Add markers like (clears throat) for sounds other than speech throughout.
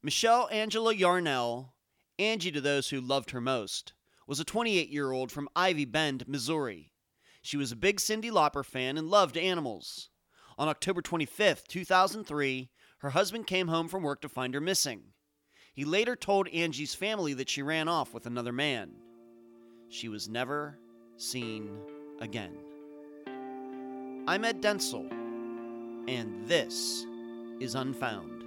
Michelle Angela Yarnell, Angie to those who loved her most, was a 28 year old from Ivy Bend, Missouri. She was a big Cyndi Lauper fan and loved animals. On October 25, 2003, her husband came home from work to find her missing. He later told Angie's family that she ran off with another man. She was never seen again. I'm Ed Dentzel, and this is Unfound.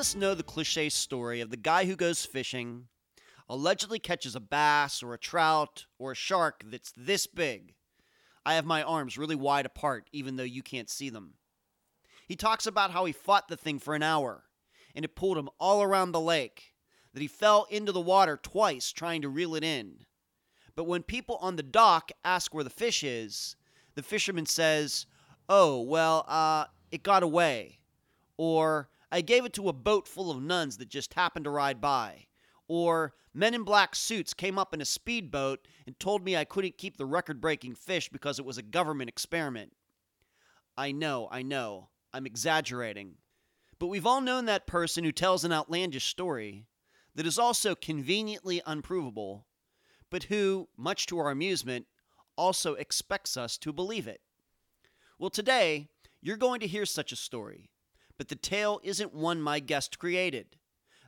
Us know the cliche story of the guy who goes fishing, allegedly catches a bass or a trout or a shark that's this big. I have my arms really wide apart, even though you can't see them. He talks about how he fought the thing for an hour, and it pulled him all around the lake, that he fell into the water twice trying to reel it in. But when people on the dock ask where the fish is, the fisherman says, Oh, well, uh, it got away. Or, I gave it to a boat full of nuns that just happened to ride by. Or, men in black suits came up in a speedboat and told me I couldn't keep the record breaking fish because it was a government experiment. I know, I know, I'm exaggerating. But we've all known that person who tells an outlandish story that is also conveniently unprovable, but who, much to our amusement, also expects us to believe it. Well, today, you're going to hear such a story but the tale isn't one my guest created.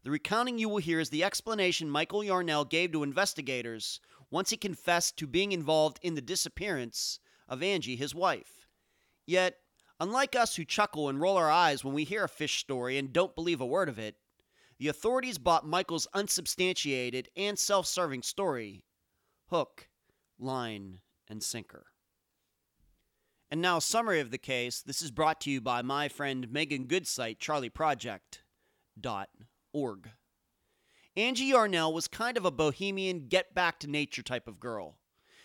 The recounting you will hear is the explanation Michael Yarnell gave to investigators once he confessed to being involved in the disappearance of Angie, his wife. Yet, unlike us who chuckle and roll our eyes when we hear a fish story and don't believe a word of it, the authorities bought Michael's unsubstantiated and self serving story hook, line, and sinker. And now, summary of the case. This is brought to you by my friend Megan Goodsite, charleyproject.org. Angie Yarnell was kind of a bohemian, get back to nature type of girl.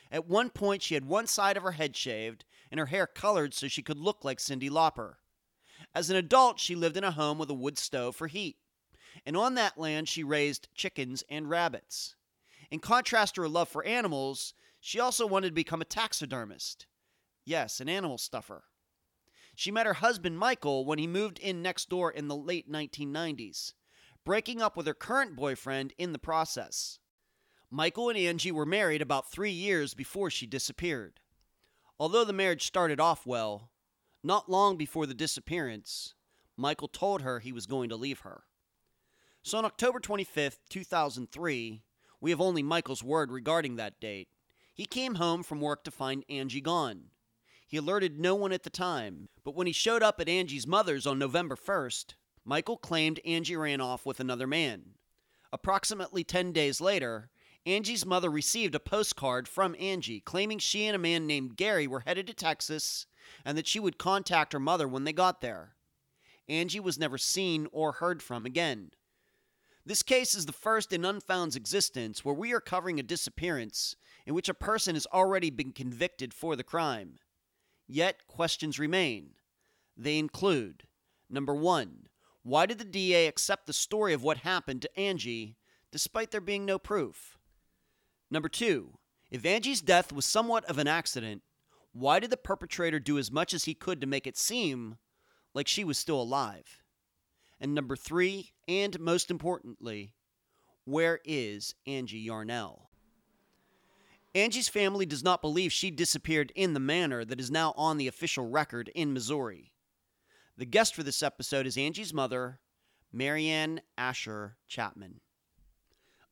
At one point, she had one side of her head shaved and her hair colored so she could look like Cyndi Lauper. As an adult, she lived in a home with a wood stove for heat. And on that land, she raised chickens and rabbits. In contrast to her love for animals, she also wanted to become a taxidermist. Yes, an animal stuffer. She met her husband Michael when he moved in next door in the late 1990s, breaking up with her current boyfriend in the process. Michael and Angie were married about three years before she disappeared. Although the marriage started off well, not long before the disappearance, Michael told her he was going to leave her. So on October 25th, 2003, we have only Michael's word regarding that date. He came home from work to find Angie gone. He alerted no one at the time, but when he showed up at Angie's mother's on November 1st, Michael claimed Angie ran off with another man. Approximately 10 days later, Angie's mother received a postcard from Angie claiming she and a man named Gary were headed to Texas and that she would contact her mother when they got there. Angie was never seen or heard from again. This case is the first in Unfound's existence where we are covering a disappearance in which a person has already been convicted for the crime. Yet questions remain. They include number one, why did the DA accept the story of what happened to Angie despite there being no proof? Number two, if Angie's death was somewhat of an accident, why did the perpetrator do as much as he could to make it seem like she was still alive? And number three, and most importantly, where is Angie Yarnell? Angie's family does not believe she disappeared in the manner that is now on the official record in Missouri. The guest for this episode is Angie's mother, Marianne Asher Chapman.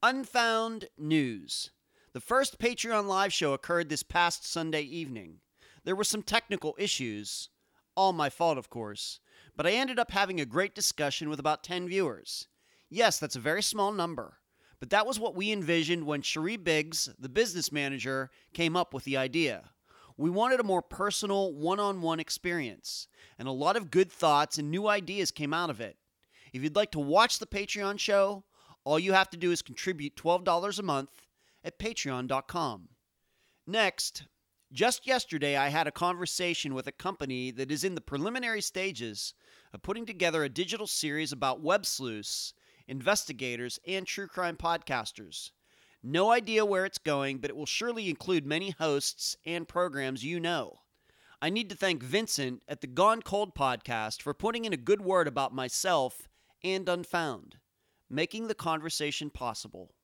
Unfound News. The first Patreon live show occurred this past Sunday evening. There were some technical issues, all my fault, of course, but I ended up having a great discussion with about 10 viewers. Yes, that's a very small number. But that was what we envisioned when Cherie Biggs, the business manager, came up with the idea. We wanted a more personal, one on one experience, and a lot of good thoughts and new ideas came out of it. If you'd like to watch the Patreon show, All you have to do is contribute $12 a month at patreon.com. Next, just yesterday I had a conversation with a company that is in the preliminary stages of putting together a digital series about web sleuths, investigators, and true crime podcasters. No idea where it's going, but it will surely include many hosts and programs you know. I need to thank Vincent at the Gone Cold podcast for putting in a good word about myself and Unfound, making the conversation possible.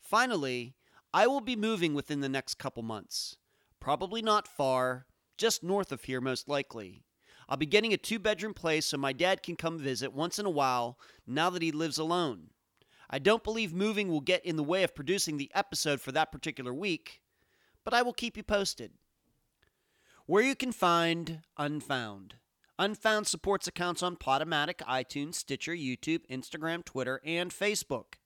Finally, I will be moving within the next couple months. Probably not far, just north of here, most likely. I'll be getting a two bedroom place so my dad can come visit once in a while now that he lives alone. I don't believe moving will get in the way of producing the episode for that particular week, but I will keep you posted. Where you can find Unfound. Unfound supports accounts on Podomatic, iTunes, Stitcher, YouTube, Instagram, Twitter, and Facebook.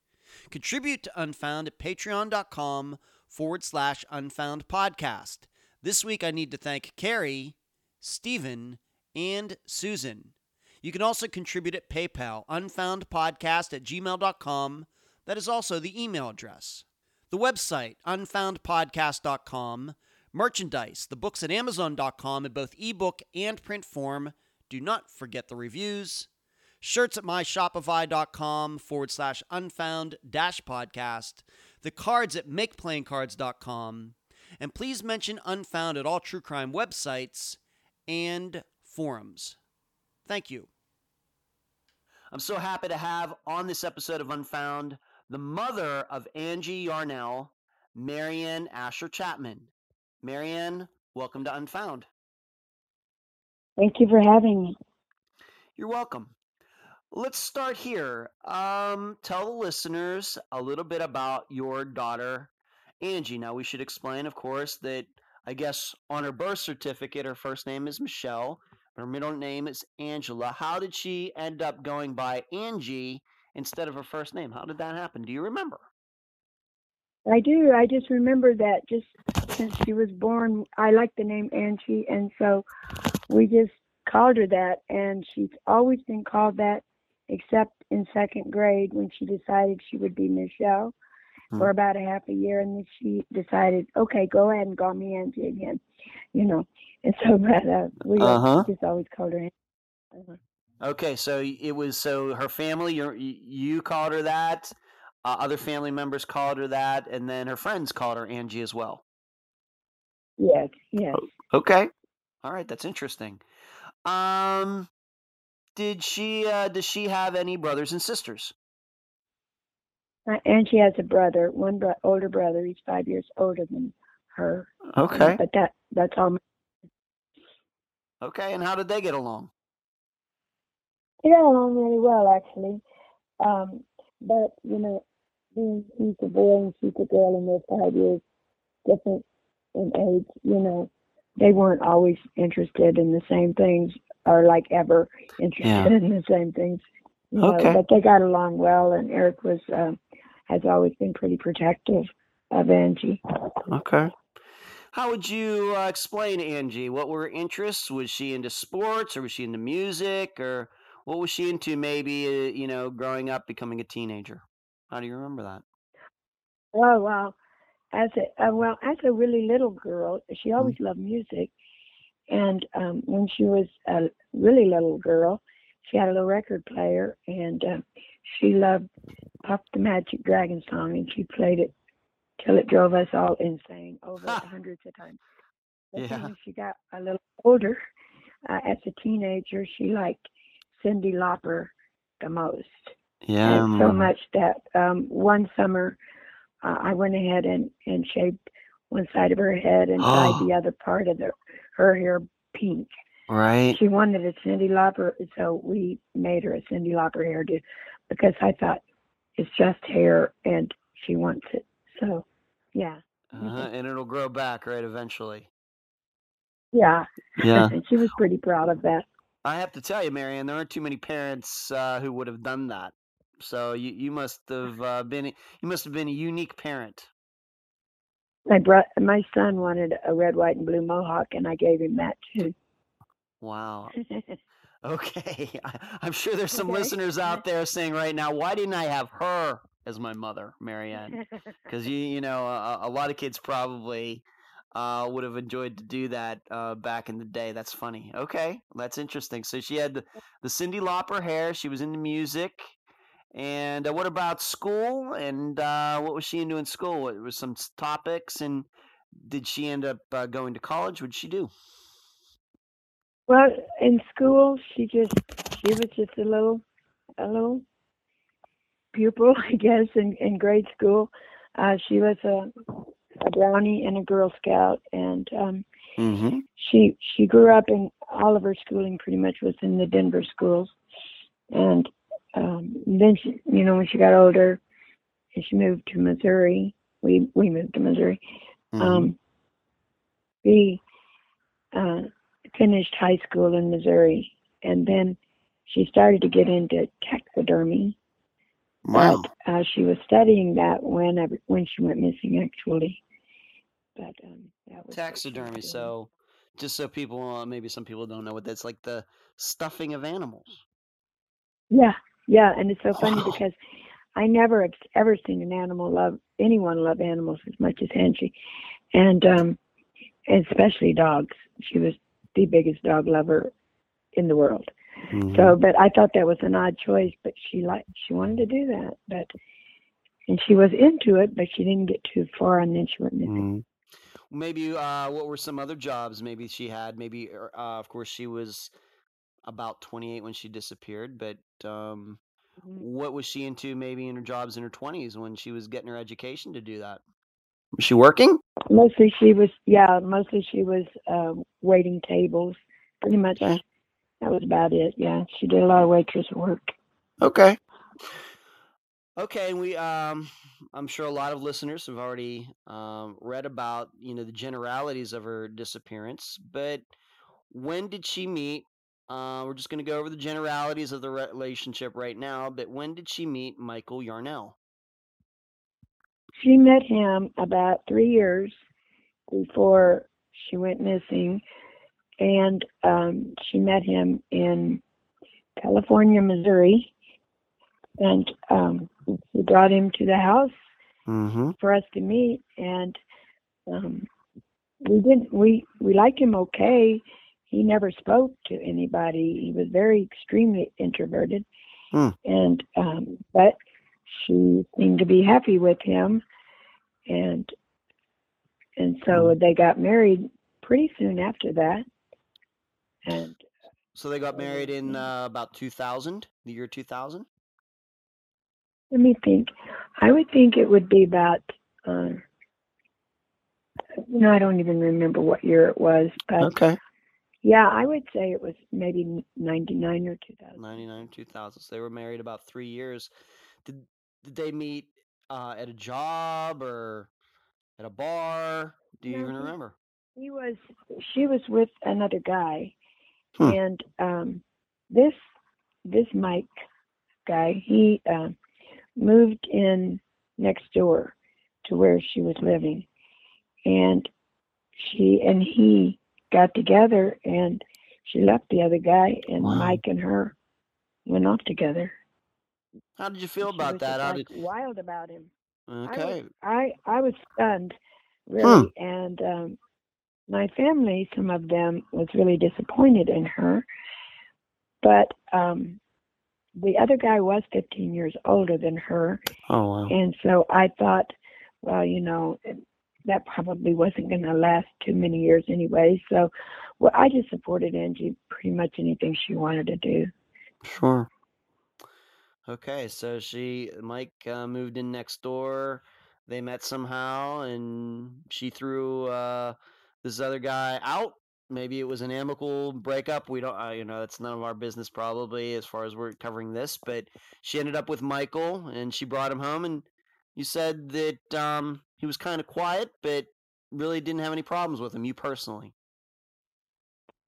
Contribute to Unfound at patreon.com forward slash unfound podcast. This week I need to thank Carrie, Stephen, and Susan. You can also contribute at PayPal, unfoundpodcast at gmail.com. That is also the email address. The website, unfoundpodcast.com. Merchandise, the books at amazon.com in both ebook and print form. Do not forget the reviews. Shirts at myshopify.com forward slash unfound dash podcast. The cards at makeplayingcards.com. And please mention Unfound at all true crime websites and forums. Thank you. I'm so happy to have on this episode of Unfound the mother of Angie Yarnell, Marianne Asher Chapman. Marianne, welcome to Unfound. Thank you for having me. You're welcome. Let's start here. Um, tell the listeners a little bit about your daughter, Angie. Now, we should explain, of course, that I guess on her birth certificate, her first name is Michelle, her middle name is Angela. How did she end up going by Angie instead of her first name? How did that happen? Do you remember? I do. I just remember that just since she was born, I like the name Angie, and so we just called her that, and she's always been called that, except in second grade when she decided she would be Michelle hmm. for about a half a year, and then she decided, okay, go ahead and call me Angie again, you know. And so, but uh, we uh-huh. just always called her. Uh-huh. Okay, so it was so her family. You you called her that. Uh, other family members called her that, and then her friends called her Angie as well. Yes. Yes. Okay. All right. That's interesting. Um, did she? Uh, does she have any brothers and sisters? Uh, and she has a brother, one bro- older brother. He's five years older than her. Okay. but that that's all. Okay, and how did they get along? They got along really well, actually. Um, but you know, being he's a boy and she's a girl, and they're five years different in age. You know, they weren't always interested in the same things, or like ever interested yeah. in the same things. You know, okay. But they got along well, and Eric was uh, has always been pretty protective of Angie. Okay. How would you uh, explain Angie? What were her interests? Was she into sports or was she into music or what was she into maybe, uh, you know, growing up, becoming a teenager? How do you remember that? Oh, well, as a, uh, well, as a really little girl, she mm-hmm. always mm-hmm. loved music. And um, when she was a really little girl, she had a little record player and uh, she loved Puff the Magic Dragon song and she played it till it drove us all insane over (laughs) hundreds of times. But yeah. when she got a little older, uh, as a teenager, she liked Cyndi Lauper the most. Yeah. And so much that um, one summer uh, I went ahead and, and shaved one side of her head and dyed (gasps) the other part of the, her hair pink. Right. She wanted a Cyndi Lauper, so we made her a Cyndi Lauper hairdo because I thought it's just hair and she wants it. So yeah. Uh-huh. And it'll grow back, right, eventually. Yeah. Yeah. (laughs) she was pretty proud of that. I have to tell you, Marianne, there aren't too many parents uh, who would have done that. So you, you must have uh, been you must have been a unique parent. My bro- my son wanted a red, white, and blue mohawk, and I gave him that too. Wow. (laughs) Okay, (laughs) I- I'm sure there's some Okay. listeners out there saying right now, why didn't I have her as my mother, Marianne? (laughs) Because you you know a, a lot of kids probably uh, would have enjoyed to do that uh, back in the day. That's funny. Okay, that's interesting. So she had the, the Cyndi Lauper hair. She was into music. And uh, what about school? And uh, what was she into in school? What was some topics? And did she end up uh, going to college? What did she do? well, in school, she just she was just a little a little pupil, (laughs) I guess, in in grade school. Uh, she was a, a brownie and a Girl Scout, and um, Mm-hmm. she she grew up in all of her schooling pretty much was in the Denver schools, and um, then she, you know, when she got older, she moved to Missouri. We we moved to Missouri. Mm-hmm. Um, we uh, finished high school in Missouri, and then she started to get into taxidermy. Wow. But uh, she was studying that when every- when she went missing, actually. But um, that was what she was Taxidermy. So, just so people, uh, maybe some people don't know what that's like the stuffing of animals. Yeah, yeah, and it's so funny because I never have ever seen an animal love anyone love animals as much as Angie, and um, especially dogs. She was the biggest dog lover in the world. Mm-hmm. So, but I thought that was an odd choice, but she liked she wanted to do that, but and she was into it, but she didn't get too far, and then she went missing. Mhm. Maybe uh, what were some other jobs maybe she had? Maybe er, uh, of course she was about 28 when she disappeared, but um, Mhm. what was she into maybe in her jobs in her 20s when she was getting her education to do that? Was she working? Mostly she was, yeah, mostly she was um, waiting tables. Pretty much, Okay. That was about it. Yeah, she did a lot of waitress work. Okay. Okay, and we um I'm sure a lot of listeners have already um read about, you know, the generalities of her disappearance, but when did she meet uh we're just going to go over the generalities of the relationship right now, but when did she meet Michael Yarnell? She met him about three years before she went missing, and um, she met him in California, Missouri, and um, she brought him to the house Mhm. for us to meet, and um, we didn't we we liked him okay. He never spoke to anybody. He was very extremely introverted, Hmm. and um, but she seemed to be happy with him, and and so they got married pretty soon after that. And So they got Oh, married in uh, about 2000, the year 2000? let me think. I would think it would be about. Uh, you know, I don't even remember what year it was, but Okay. Yeah, I would say it was maybe 99 or 2000. 99 2000. So they were married about 3 years. Did did they meet uh at a job or at a bar? Do you No, even remember? He was, she was with another guy. Hmm. And um, this, this Mike guy, he um, moved in next door to where she was living. And she and he got together and she left the other guy and Wow. Mike and her went off together. How did you feel about was that? just, like, did wild about him. Okay. I I was stunned, really, and um, my family, some of them, was really disappointed in her. But um, the other guy was 15 years older than her, Oh wow. and so I thought, well, you know, that probably wasn't going to last too many years anyway. So, well, I just supported Angie pretty much anything she wanted to do. Sure. Okay, so she Mike uh, moved in next door. They met somehow, and she threw uh, this other guy out. Maybe it was an amicable breakup. We don't, uh, you know, that's none of our business probably as far as we're covering this. But she ended up with Michael, and she brought him home. And you said that um, he was kind of quiet, but really didn't have any problems with him. You personally.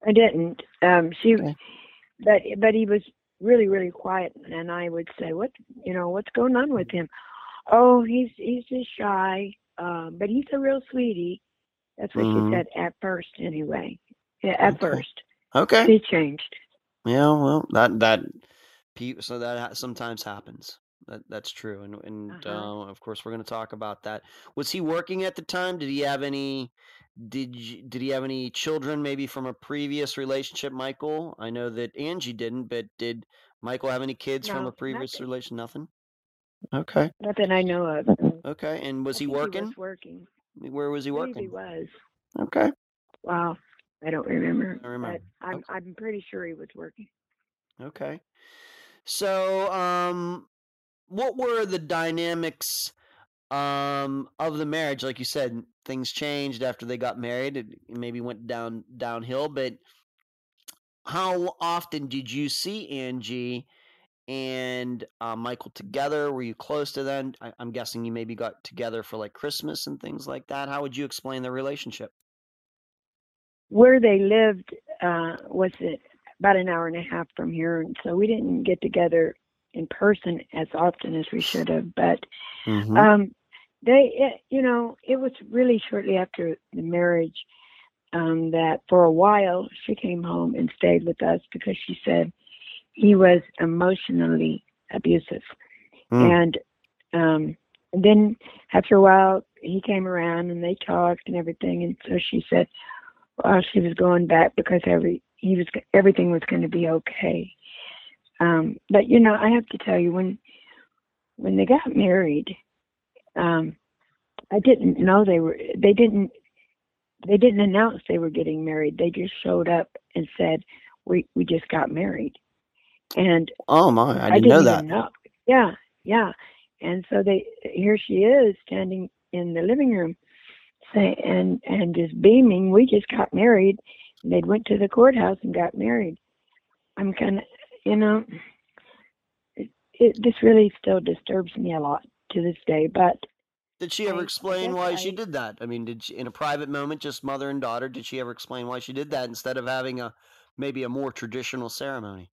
I didn't. Um, she, Okay. but but he was really really quiet, and I would say, what you know, what's going on with him? Oh, he's he's just shy, um, but he's a real sweetie. That's what Mhm. she said at first, anyway. Yeah, at Okay. first, Okay. he changed. Yeah, well, that that so that sometimes happens. That that's true, and and Uh-huh. uh, of course we're going to talk about that. Was he working at the time? Did he have any? Did you, did he have any children? Maybe from a previous relationship, Michael. I know that Angie didn't, but did Michael have any kids from a previous nothing. relation? Nothing. Okay. Nothing I know of. Okay. And was he think He working? was working. Where was he working? he was. Okay. Wow. I don't remember, I remember. but I'm I'm pretty sure he was working. Okay. So, um, what were the dynamics um of the marriage? Like you said, things changed after they got married. It maybe went down downhill, but how often did you see Angie and uh, Michael together? Were you close to them? I, I'm guessing you maybe got together for like Christmas and things like that. How would you explain the relationship? Where they lived uh, was it about an hour and a half from here, and so we didn't get together in person as often as we should have. But Mm-hmm. um, they, it, you know, it was really shortly after the marriage um, that for a while she came home and stayed with us because she said he was emotionally abusive. Mm. And um, then after a while, he came around and they talked and everything. And so she said, well, she was going back because every he was everything was going to be okay. Um, but you know, I have to tell you when when they got married, um, I didn't know they were. They didn't. They didn't announce they were getting married. They just showed up and said, "We we just got married," and Oh my, I I didn't know didn't that. know. Yeah, yeah. And so they here she is standing in the living room, saying and and just beaming. We just got married. And they went to the courthouse and got married. I'm kind of, you know, it, it this really still disturbs me a lot to this day. But Did she ever I- I explain why she did that? I mean, did she, in a private moment, just mother and daughter, did she ever explain why she did that instead of having a maybe a more traditional ceremony?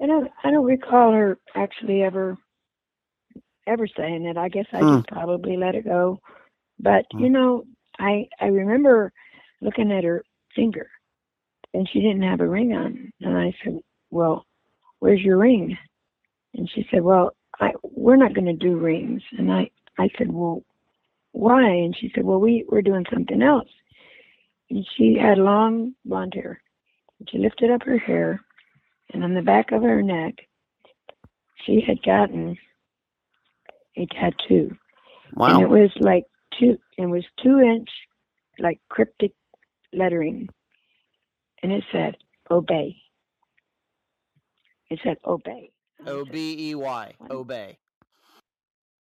I don't I don't recall her actually ever ever saying it. I guess I Hmm. just probably let it go. But Hmm. you know, I I remember looking at her finger and she didn't have a ring on. And I said, Well, where's your ring? And she said, Well, I we're not gonna do rings and I, I said, Well, why? And she said, Well we, we're doing something else. And she had long blonde hair. And she lifted up her hair and on the back of her neck she had gotten a tattoo. And it was like two it was two inch like cryptic lettering. And it said obey. It said obey. O B E Y. Obey.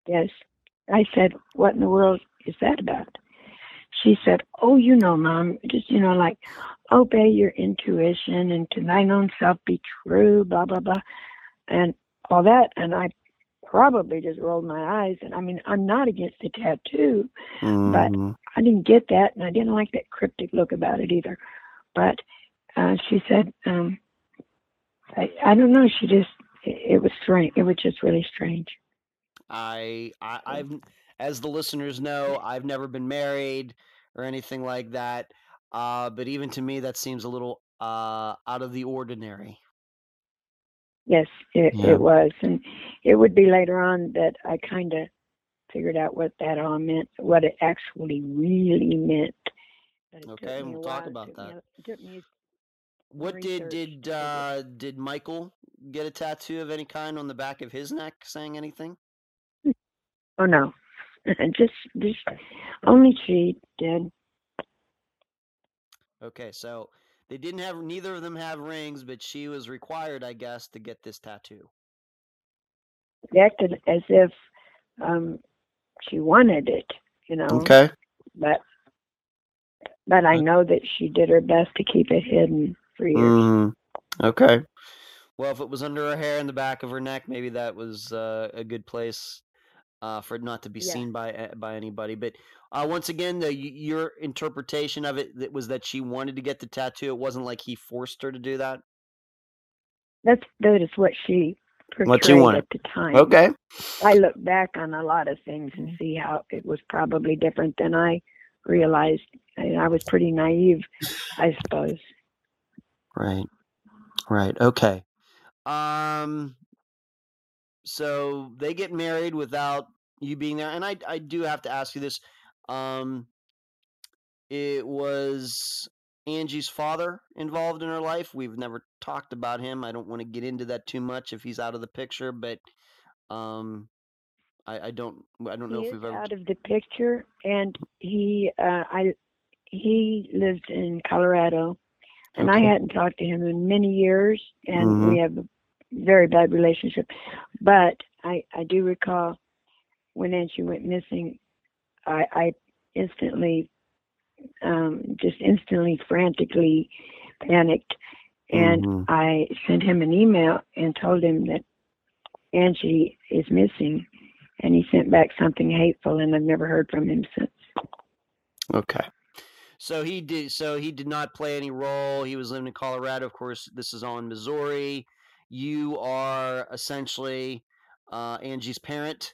yes. I said what in the world is that about she said oh you know mom just you know like obey your intuition and to thine own self be true blah blah blah and all that and i probably just rolled my eyes and i mean i'm not against the tattoo Mhm. I didn't get that, and I didn't like that cryptic look about it either. But uh, she said, um, I, I don't know. She just, it, it was strange. It was just really strange. I, I, I've, as the listeners know, I've never been married or anything like that. Uh, but even to me, that seems a little uh, out of the ordinary. Yes, it, Yeah. it was, and it would be later on that I kind of figured out what that all meant, what it actually really meant. But it took Okay, me we'll talk. It about that. a- It took me What did did uh, did Michael get a tattoo of any kind on the back of his neck saying anything? oh no, (laughs) just just only she did. Okay, so they didn't have neither of them have rings, but she was required, I guess, to get this tattoo. They acted as if um, she wanted it, you know. Okay. but but I know that she did her best to keep it hidden for years. Mm, okay. Well, if it was under her hair in the back of her neck, maybe that was uh, a good place uh, for it not to be Yeah. seen by by anybody. But uh, once again, the, your interpretation of it that was that she wanted to get the tattoo. It wasn't like he forced her to do that. That's that is what she What you wanted. at the time. Okay. I look back on a lot of things and see how it was probably different than I realized. I, I was pretty naive, I suppose. Right. Right. Okay. Um. So they get married without you being there, and I I do have to ask you this. Um. It was Angie's father involved in her life. We've never talked about him. I don't want to get into that too much if he's out of the picture, but um, I, I don't I don't know he if we've ever. out of the picture, and he uh, I he lived in Colorado, and I hadn't talked to him in many years, and Mhm. we have a very bad relationship. But I I do recall when Angie went missing, I I instantly um, just instantly frantically panicked, and Mhm. I sent him an email and told him that Angie is missing, and he sent back something hateful, and I've never heard from him since. Okay. So he did. So he did not play any role. He was living in Colorado. Of course, this is all in Missouri. You are essentially uh, Angie's parent.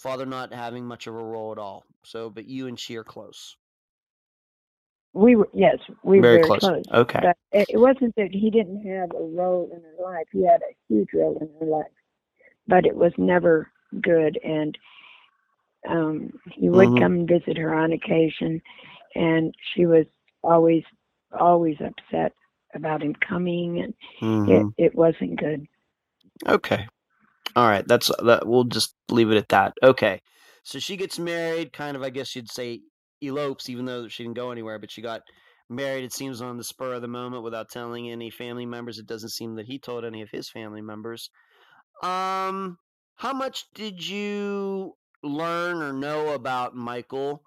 Father not having much of a role at all. So, but you and she are close. We were yes, we were Very very close. close. Okay. But it it wasn't that he didn't have a role in her life. He had a huge role in her life, but it was never good. And um, he would Mhm. come and visit her on occasion, and she was always always upset about him coming, and Mhm. it it wasn't good. Okay. All right. That's that. We'll just leave it at that. Okay. So she gets married. Kind of, I guess you'd say elopes, even though she didn't go anywhere. But she got married. It seems on the spur of the moment, without telling any family members. It doesn't seem that he told any of his family members. Um, how much did you learn or know about Michael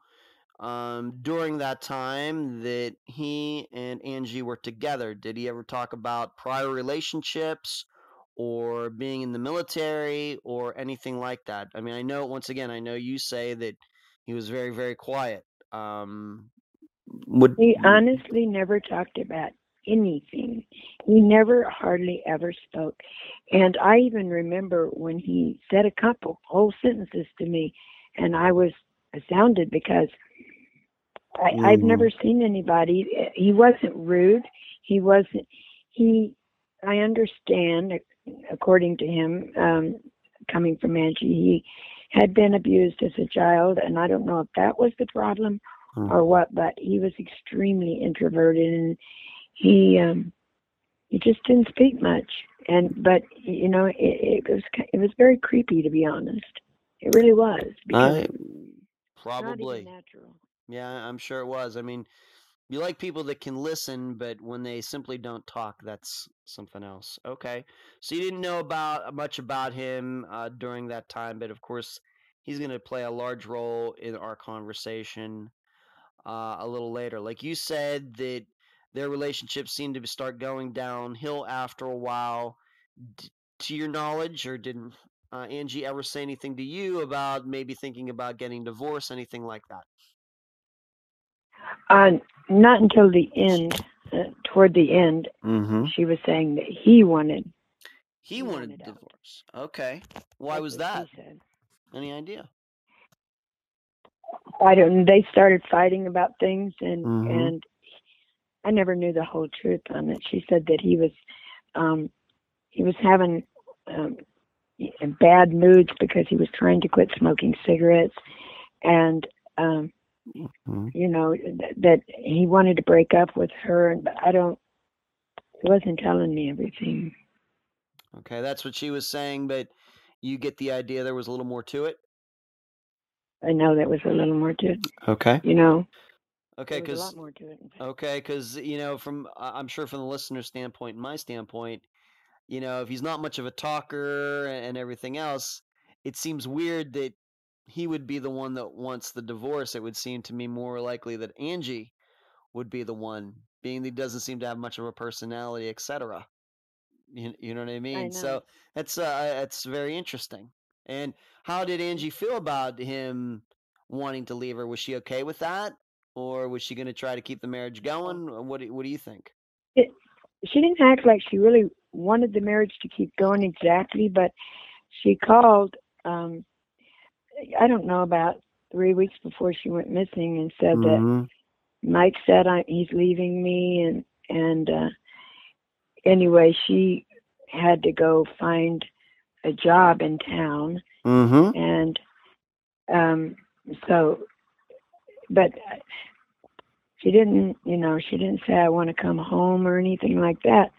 um, during that time that he and Angie were together? Did he ever talk about prior relationships or being in the military or anything like that? I mean, I know once again, I know you say that he was very, very quiet. Um, would He honestly never talked about anything. He never hardly ever spoke. And I even remember when he said a couple whole sentences to me, and I was astounded because I, I've Mhm. never seen anybody. He wasn't rude. He wasn't. He. I understand, according to him, um, coming from Angie, he had been abused as a child, and I don't know if that was the problem Hmm. or what, but he was extremely introverted and he um he just didn't speak much. And but you know, it, it was it was very creepy to be honest. It really was because I probably. natural. Yeah, I'm sure it was. I mean, you like people that can listen, but when they simply don't talk, that's something else. Okay, so you didn't know about much about him uh, during that time, but of course, he's going to play a large role in our conversation uh, a little later. Like you said, that their relationship seemed to start going downhill after a while. D- to your knowledge, or didn't uh, Angie ever say anything to you about maybe thinking about getting divorced, anything like that? Uh, not until the end, uh, toward the end, Mm-hmm. she was saying that he wanted. He He wanted wanted out. divorce. Okay. Why that's was what that? She said. Any idea? I don't. They started fighting about things, and Mhm. and I never knew the whole truth on it. She said that he was, um, he was having um, bad moods because he was trying to quit smoking cigarettes, and um, Mhm. you know that, that he wanted to break up with her. And but I don't. He wasn't telling me everything. Okay, that's what she was saying, but you get the idea there was a little more to it. I know that was a little more to it. Okay. You know, Okay, there was a lot because more to it. okay, because you know, from I'm sure from the listener's standpoint and my standpoint, you know, if he's not much of a talker and everything else, it seems weird that he would be the one that wants the divorce. It would seem to me more likely that Angie would be the one, being that he doesn't seem to have much of a personality, etc. You, you know what I mean? know. So that's uh, that's very interesting. And how did Angie feel about him wanting to leave her? Was she okay with that, or was she going to try to keep the marriage going? What do, What do you think? she didn't act like she really wanted the marriage to keep going exactly, but she called. Um, I don't know about three weeks before she went missing and said that Mhm. Mike said I, he's leaving me, and and uh, anyway, she had to go find a job in town, Mm-hmm. and um, so, but she didn't, you know, she didn't say I want to come home or anything like that.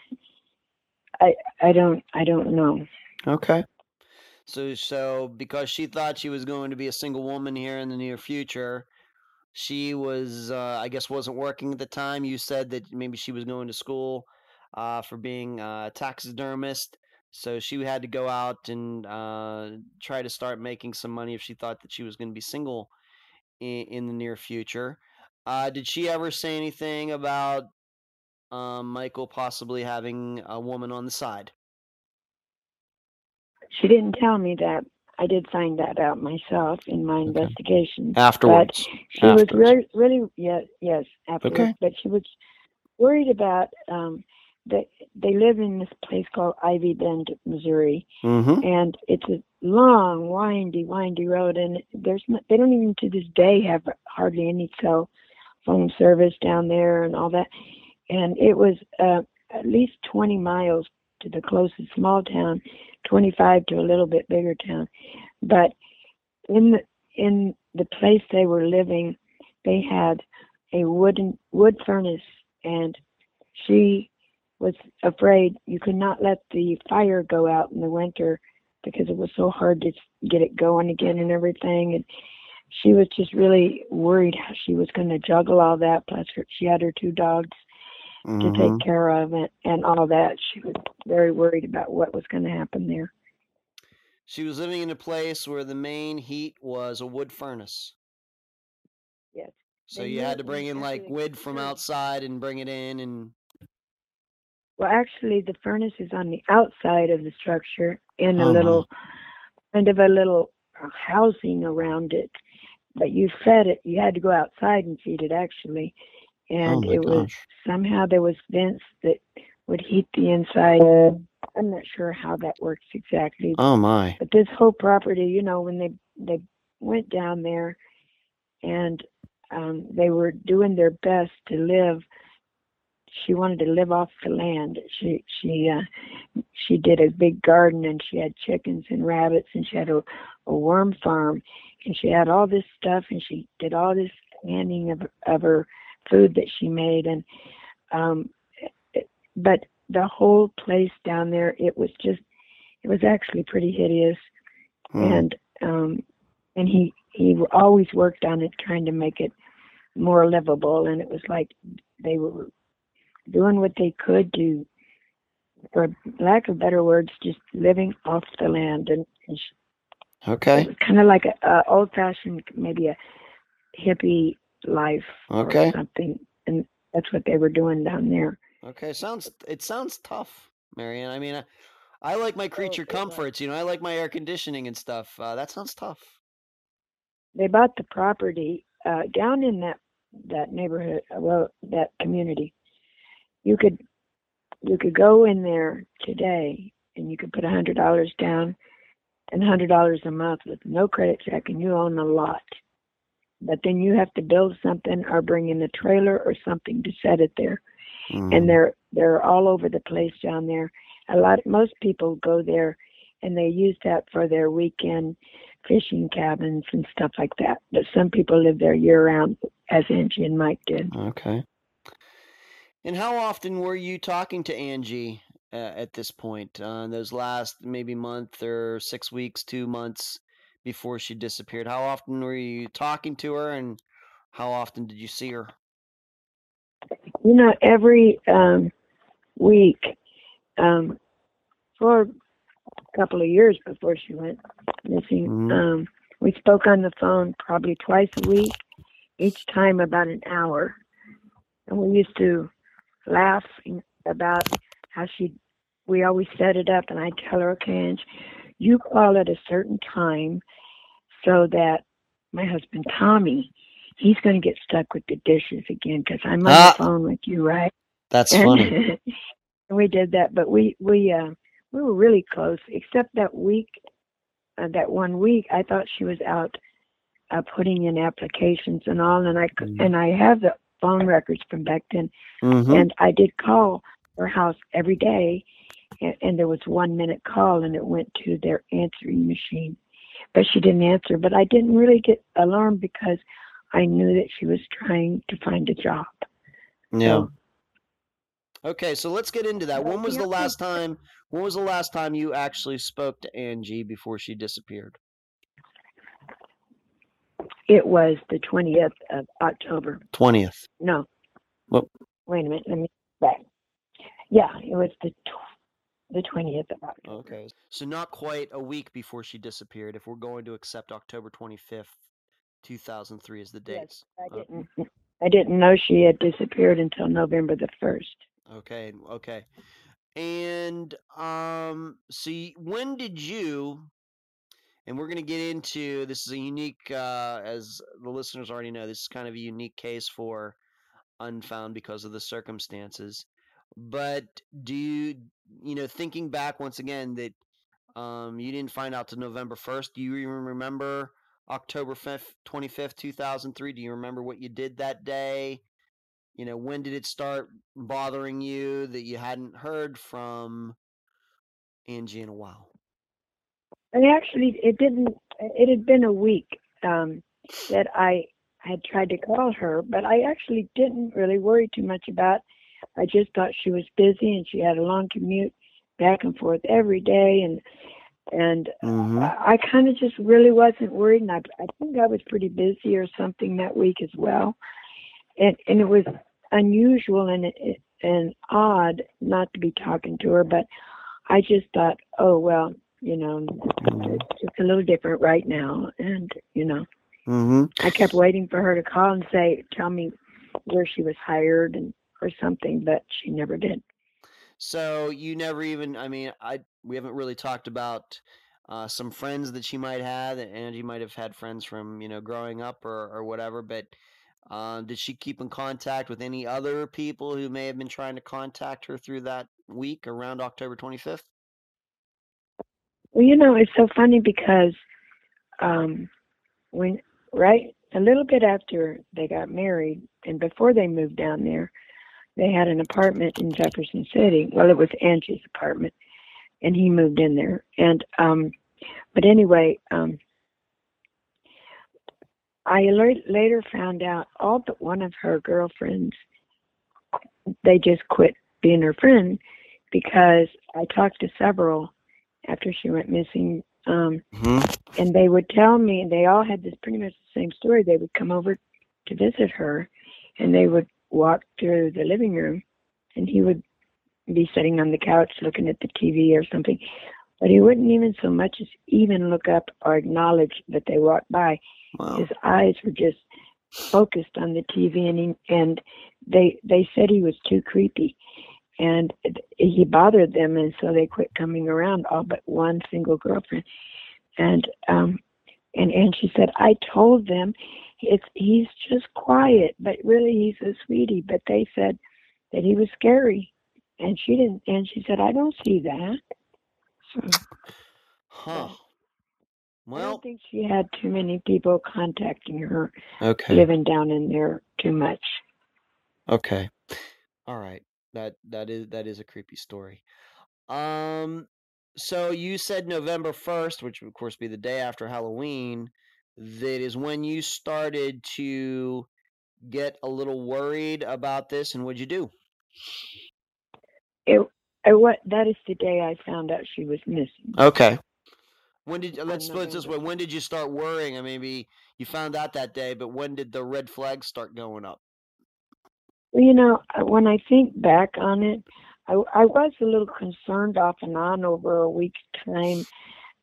I I don't I don't know. Okay. So, so because she thought she was going to be a single woman here in the near future, she was, uh, I guess, wasn't working at the time. You said that maybe she was going to school uh, for being a taxidermist. So she had to go out and uh, try to start making some money if she thought that she was going to be single in, in the near future. Uh, did she ever say anything about um, Michael possibly having a woman on the side? She didn't tell me that. I did find that out myself in my Okay. investigation. Afterwards. She was really, really, yeah, yes, afterwards. Okay. But she was worried about um, that they live in this place called Ivy Bend, Missouri, Mm-hmm. and it's a long, windy, windy road, and there's no, they don't even to this day have hardly any cell phone service down there and all that. And it was uh, at least 20 miles to the closest small town, 25 to a little bit bigger town. But in the in the place they were living, they had a wooden wood furnace, and she was afraid you could not let the fire go out in the winter because it was so hard to get it going again and everything. And she was just really worried how she was going to juggle all that. Plus, her, she had her two dogs to Mm-hmm. take care of it and all that. She was very worried about what was going to happen there. She was living in a place where the main heat was a wood furnace. Yes. So They you had to bring in like wood from outside and bring it in and Well, actually, the furnace is on the outside of the structure in a Oh, my. little, kind of a little uh, housing around it. But you fed it. You had to go outside and feed it actually, and oh it was gosh. somehow there was vents that would heat the inside. I'm not sure how that works exactly, Oh my. but this whole property, you know, when they they went down there, and um, they were doing their best to live. She wanted to live off the land. She she uh, she did a big garden and she had chickens and rabbits and she had a, a worm farm and she had all this stuff and she did all this canning of of her food that she made and um but the whole place down there it was just it was actually pretty hideous Hmm. and um and he he always worked on it trying to make it more livable and it was like they were doing what they could to for lack of better words just living off the land and, and sh- it Okay. kind of like a, a old fashioned maybe a hippie life Okay. or something and that's what they were doing down there Okay. Sounds it sounds tough, Marianne. I mean, I, I like my creature it was. comforts. You know, I like my air conditioning and stuff. Uh, that sounds tough. they bought the property uh, down in that that neighborhood, uh, well, that community. You could you could go in there today and you could put a hundred dollars down and a hundred dollars a month with no credit check, and you own a lot. But then you have to build something or bring in a trailer or something to set it there. Mhm. And they're they're all over the place down there. A lot most people go there and they use that for their weekend fishing cabins and stuff like that. But some people live there year round, as Angie and Mike did. Okay. And how often were you talking to Angie uh, at this point? Uh, those last maybe month or six weeks, two months before she disappeared. How often were you talking to her, and how often did you see her? You know, every um, week, um, for a couple of years before she went missing, Mhm. um, we spoke on the phone probably twice a week, each time about an hour. And we used to laugh about how she, we always set it up, and I'd tell her, okay, you call at a certain time so that my husband Tommy, he's going to get stuck with the dishes again because I'm on Ah. the phone with you, right? That's and funny. (laughs) we did that, but we we uh we were really close. Except that week, uh, that one week, I thought she was out uh, putting in applications and all, and I c- Mm. and I have the phone records from back then, hmm and I did call her house every day, and, and there was one minute call, and it went to their answering machine, but she didn't answer. But I didn't really get alarmed because I knew that she was trying to find a job. Yeah. So, Okay, so let's get into that. When was yeah, the last time? When was the last time you actually spoke to Angie before she disappeared? it was the twentieth of October. Twentieth. No. Well- Wait a minute. Let me back. Yeah, it was the tw- the twentieth of October. Okay. So not quite a week before she disappeared. If we're going to accept October twenty fifth, two thousand three, as the Yes, dates. I Oh. didn't. (laughs) I didn't know she had disappeared until November the first. Okay. Okay. And um, see, when did you? And we're going to get into this is a unique, uh, as the listeners already know, this is kind of a unique case for unfound because of the circumstances. But do you, you know, thinking back once again that um, you didn't find out till November 1st, do you even remember October 5th, 25th, 2003? Do you remember what you did that day? You know, when did it start bothering you that you hadn't heard from Angie in a while? And actually, it didn't. It had been a week um, that I had tried to call her, but I actually didn't really worry too much about. I just thought she was busy and she had a long commute back and forth every day, and and Mm-hmm. I, I kind of just really wasn't worried. And I, I think I was pretty busy or something that week as well, and and it was unusual and it, and odd not to be talking to her, but I just thought, oh well, you know, it's a little different right now, and you know, Mm-hmm. I kept waiting for her to call and say, tell me where she was hired and or something, but she never did. So you never even, I mean, I we haven't really talked about uh, some friends that she might have, that Angie might have had friends from, you know, growing up or, or whatever. But uh, did she keep in contact with any other people who may have been trying to contact her through that week around October 25th? Well, you know, it's so funny because um, when right a little bit after they got married and before they moved down there, they had an apartment in Jefferson City. Well, it was Angie's apartment, and he moved in there. And um, but anyway, um, I la- later found out all but one of her girlfriends they just quit being her friend because I talked to several after she went missing um Mm-hmm. and they would tell me they all had this pretty much the same story they would come over to visit her and they would walk through the living room and he would be sitting on the couch looking at the TV or something but he wouldn't even so much as even look up or acknowledge that they walked by Wow. his eyes were just focused on the TV and he, and they they said he was too creepy and he bothered them and so they quit coming around all but one single girlfriend and um and and she said I told them it's he's just quiet but really he's a sweetie but they said that he was scary and she didn't and she said I don't see that so Huh. I Well, don't think she had too many people contacting her okay. living down in there too much Okay. All right. That that is that is a creepy story. Um so you said November 1st, which would of course be the day after Halloween, that is when you started to get a little worried about this and what'd you do? it, I, what that is the day I found out she was missing. Okay. When did let's put it this way, when did you start worrying? I maybe you found out that day, but when did the red flags start going up? Well, you know, uh, when I think back on it, I, I was a little concerned off and on over a week's time,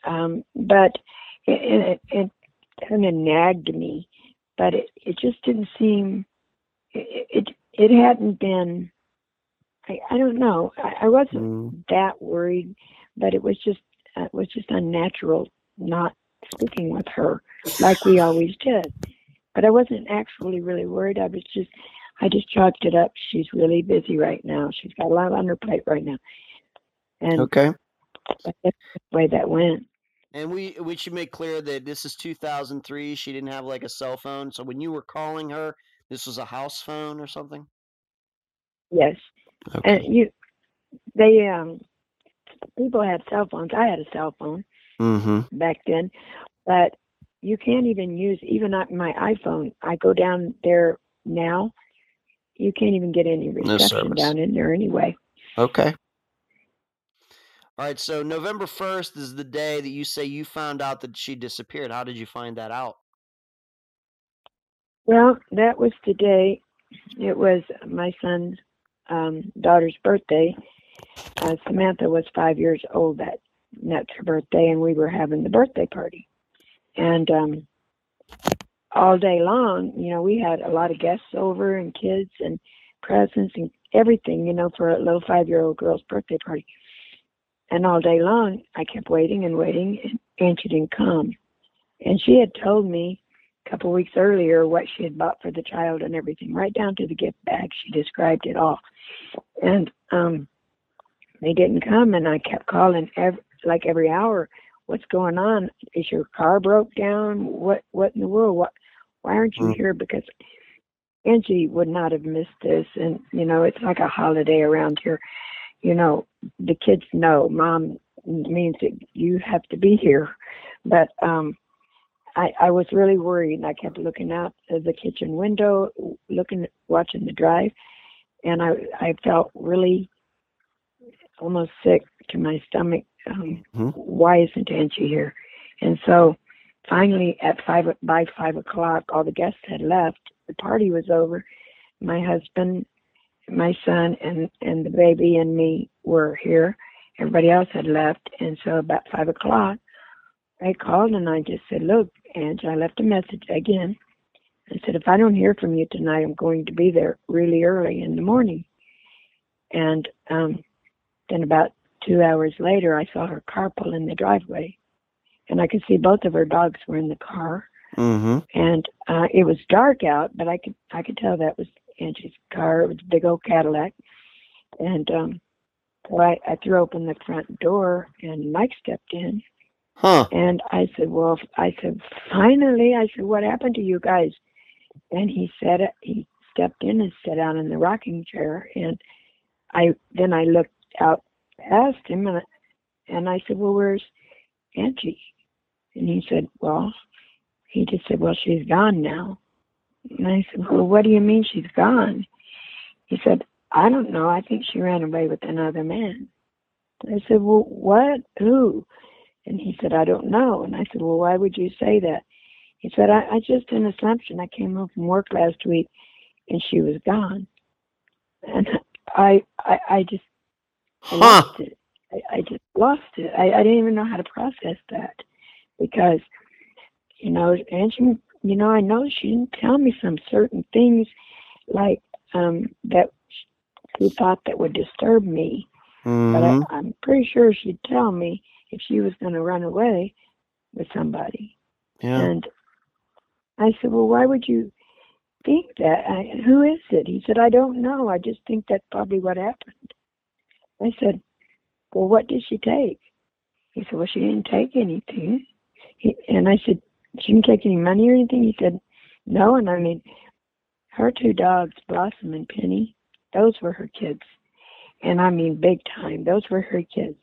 um, but it, it, it kind of nagged me. But it, it just didn't seem it it, it hadn't been. I, I don't know. I, I wasn't Mm, that worried, but it was just uh, it was just unnatural not speaking with her like we always did. But I wasn't actually really worried. I was just I just chalked it up. She's really busy right now. She's got a lot on her plate right now, and Okay. that's the way that went. And we we should make clear that this is 2003. She didn't have like a cell phone, so when you were calling her, this was a house phone or something. Yes, and you they um people had cell phones. I had a cell phone Mm-hmm. back then, but you can't even use even on my iPhone. I go down there now. You can't even get any reception service. down in there anyway. Okay. All right. So November first is the day that you say you found out that she disappeared. How did you find that out? Well, that was the day. It was my son's um, daughter's birthday. Uh, Samantha was five years old that that's her birthday, and we were having the birthday party. And um, all day long, you know, we had a lot of guests over and kids and presents and everything, you know, for a little five-year-old girl's birthday party. And all day long, I kept waiting and waiting, and, and she didn't come. And she had told me a couple weeks earlier what she had bought for the child and everything, right down to the gift bag. She described it all. And um, they didn't come, and I kept calling every, like every hour. What's going on? Is your car broke down? What What in the world? What? Why aren't you Mm. here? Because Angie would not have missed this, and you know it's like a holiday around here. You know the kids know mom means that you have to be here, but um, I I was really worried, and I kept looking out of the kitchen window, looking, watching the drive, and I I felt really almost sick to my stomach. Um, Mhm. Why isn't Angie here? And so finally, at five by five o'clock, all the guests had left. The party was over. My husband, my son, and and the baby and me were here. Everybody else had left, and so about five o'clock, I called and I just said, "Look, Ange, I left a message again." I said, "If I don't hear from you tonight, I'm going to be there really early in the morning." And um, then about two hours later, I saw her car pull in the driveway, and I could see both of her dogs were in the car. Mm-hmm. And uh, it was dark out, but I could I could tell that was Angie's car. It was a big old Cadillac, and um, so I, I threw open the front door, and Mike stepped in, Huh. and I said, "Well," I said, "Finally," I said, "What happened to you guys?" And he said he stepped in and sat down in the rocking chair, and I then I looked out past him, and and I said, "Well, where's Angie?" And he said, "Well," he just said, "Well, she's gone now." And I said, "Well, what do you mean she's gone?" He said, "I don't know. I think she ran away with another man." I said, "Well, what? Who?" And he said, I don't know. And I said, Well, why would you say that? He said, I, I just an assumption. I came home from work last week and she was gone. And I I, I just Huh. lost it. I, I just lost it. I, I didn't even know how to process that because, you know, and she, you know, I know she didn't tell me some certain things like um that she thought that would disturb me but Mm-hmm. I, I'm pretty sure she'd tell me if she was going to run away with somebody. Yeah. And I said, Well, why would you think that? I, who is it? He said, I don't know. I just think that's probably what happened. I said, Well, what did she take? He said, Well, she didn't take anything. He, and I said, She didn't take any money or anything? He said, No. And I mean, her two dogs, Blossom and Penny, those were her kids. And I mean, big time. Those were her kids.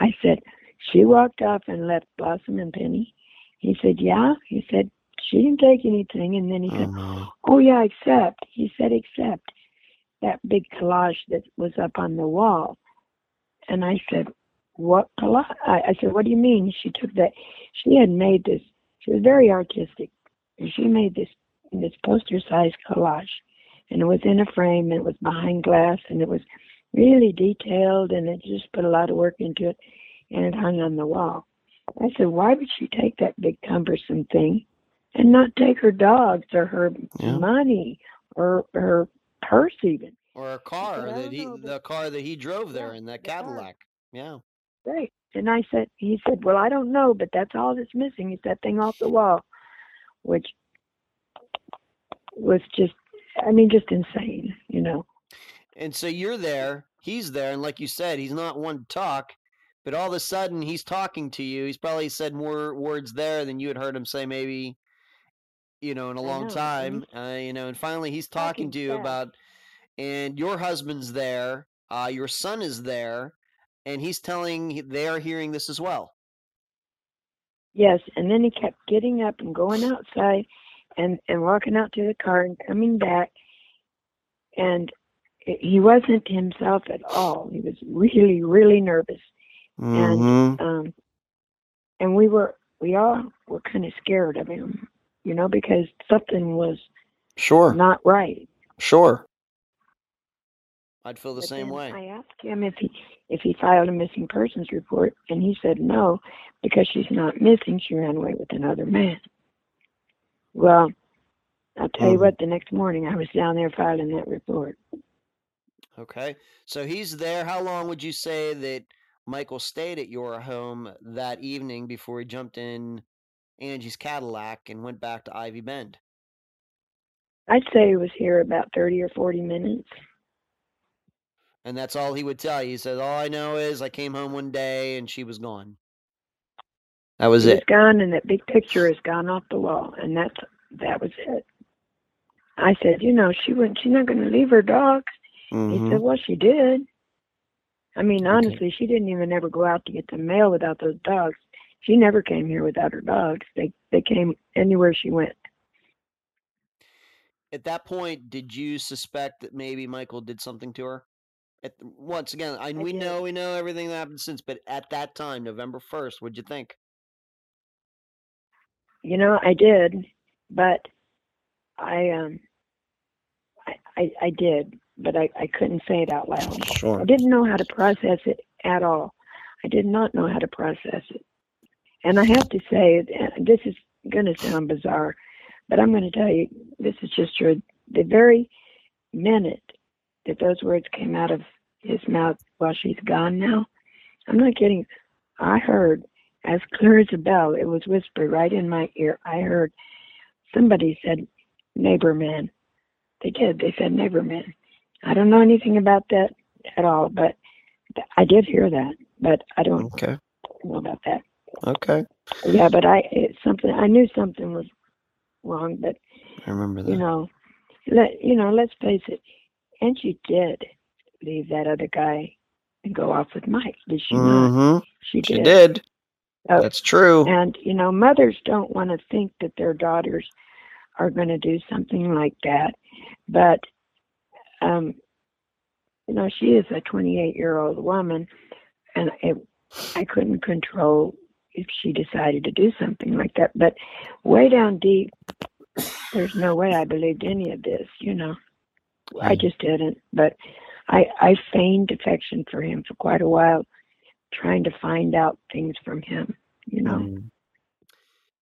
I said, She walked off and left Blossom and Penny. He said, Yeah. He said, She didn't take anything. And then he said, Mhm. Oh, yeah, except, he said, except that big collage that was up on the wall. And I said, What collage? I, I said, What do you mean? She took that. She had made this, she was very artistic. She made this, this poster sized collage. And it was in a frame and it was behind glass and it was really detailed and it just put a lot of work into it and it hung on the wall. I said, Why would she take that big cumbersome thing and not take her dogs or her Yeah. money or her purse even? Or a car said, that he, the car that he drove there Yeah, in that the car. Cadillac. Yeah. Right. And I said, he said, well, I don't know, but that's all that's missing is that thing off the wall, which was just, I mean, just insane, you know. And so you're there, he's there, and like you said, he's not one to talk, but all of a sudden he's talking to you. He's probably said more words there than you had heard him say maybe, you know, in a long know, time. Uh, you know, and finally he's talking talking to you fast. about, and your husband's there, Uh, your son is there, and he's telling they are hearing this as well. Yes, and then he kept getting up and going outside and and walking out to the car and coming back and he wasn't himself at all. He was really really nervous Mm-hmm. and um and we were we all were kind of scared of him, you know, because something was Sure, not right. sure. I'd feel the But same way. I asked him if he if he filed a missing persons report, and he said no, because she's not missing. She ran away with another man. Well, I'll tell you Mhm. what. The next morning, I was down there filing that report. Okay. So he's there. How long would you say that Michael stayed at your home that evening before he jumped in Angie's Cadillac and went back to Ivy Bend? I'd say he was here about thirty or forty minutes. And that's all he would tell you. He said, All I know is I came home one day and she was gone. That was He was it. gone, and that big picture has gone off the wall, and that's that was it. I said, you know, she wouldn't. She's not going to leave her dogs. He Mhm. said, well, she did. I mean, Okay. honestly, she didn't even ever go out to get the mail without those dogs. She never came here without her dogs. They they came anywhere she went. At that point, did you suspect that maybe Michael did something to her? At once again, I, we did. know we know everything that happened since, but at that time, November first, what'd you think? You know, I did, but I um, I I, I did, but I I couldn't say it out loud. Sure. I didn't know how to process it at all. I did not know how to process it. And I have to say, this is going to sound bizarre, but I'm going to tell you, this is just true. The very minute that those words came out of his mouth while she's gone now, I'm not kidding. I heard as clear as a bell, it was whispered right in my ear. I heard somebody said, neighbor man. They did. They said neighbor man. I don't know anything about that at all, but I did hear that, but I don't Okay. know about that. Okay. Yeah, but I it's something I knew something was wrong, but I remember that. you know, let you know, let's face it. And she did leave that other guy and go off with Mike, did she not? mm-hmm. She She did. did. Oh, That's true. And you know, mothers don't want to think that their daughters are going to do something like that, but um, you know, she is a 28-year-old woman, and it, I couldn't control if she decided to do something like that. But way down deep, there's no way I believed any of this. You know, I Mm. just didn't. But I I feigned affection for him for quite a while, trying to find out things from him. You know. Mm.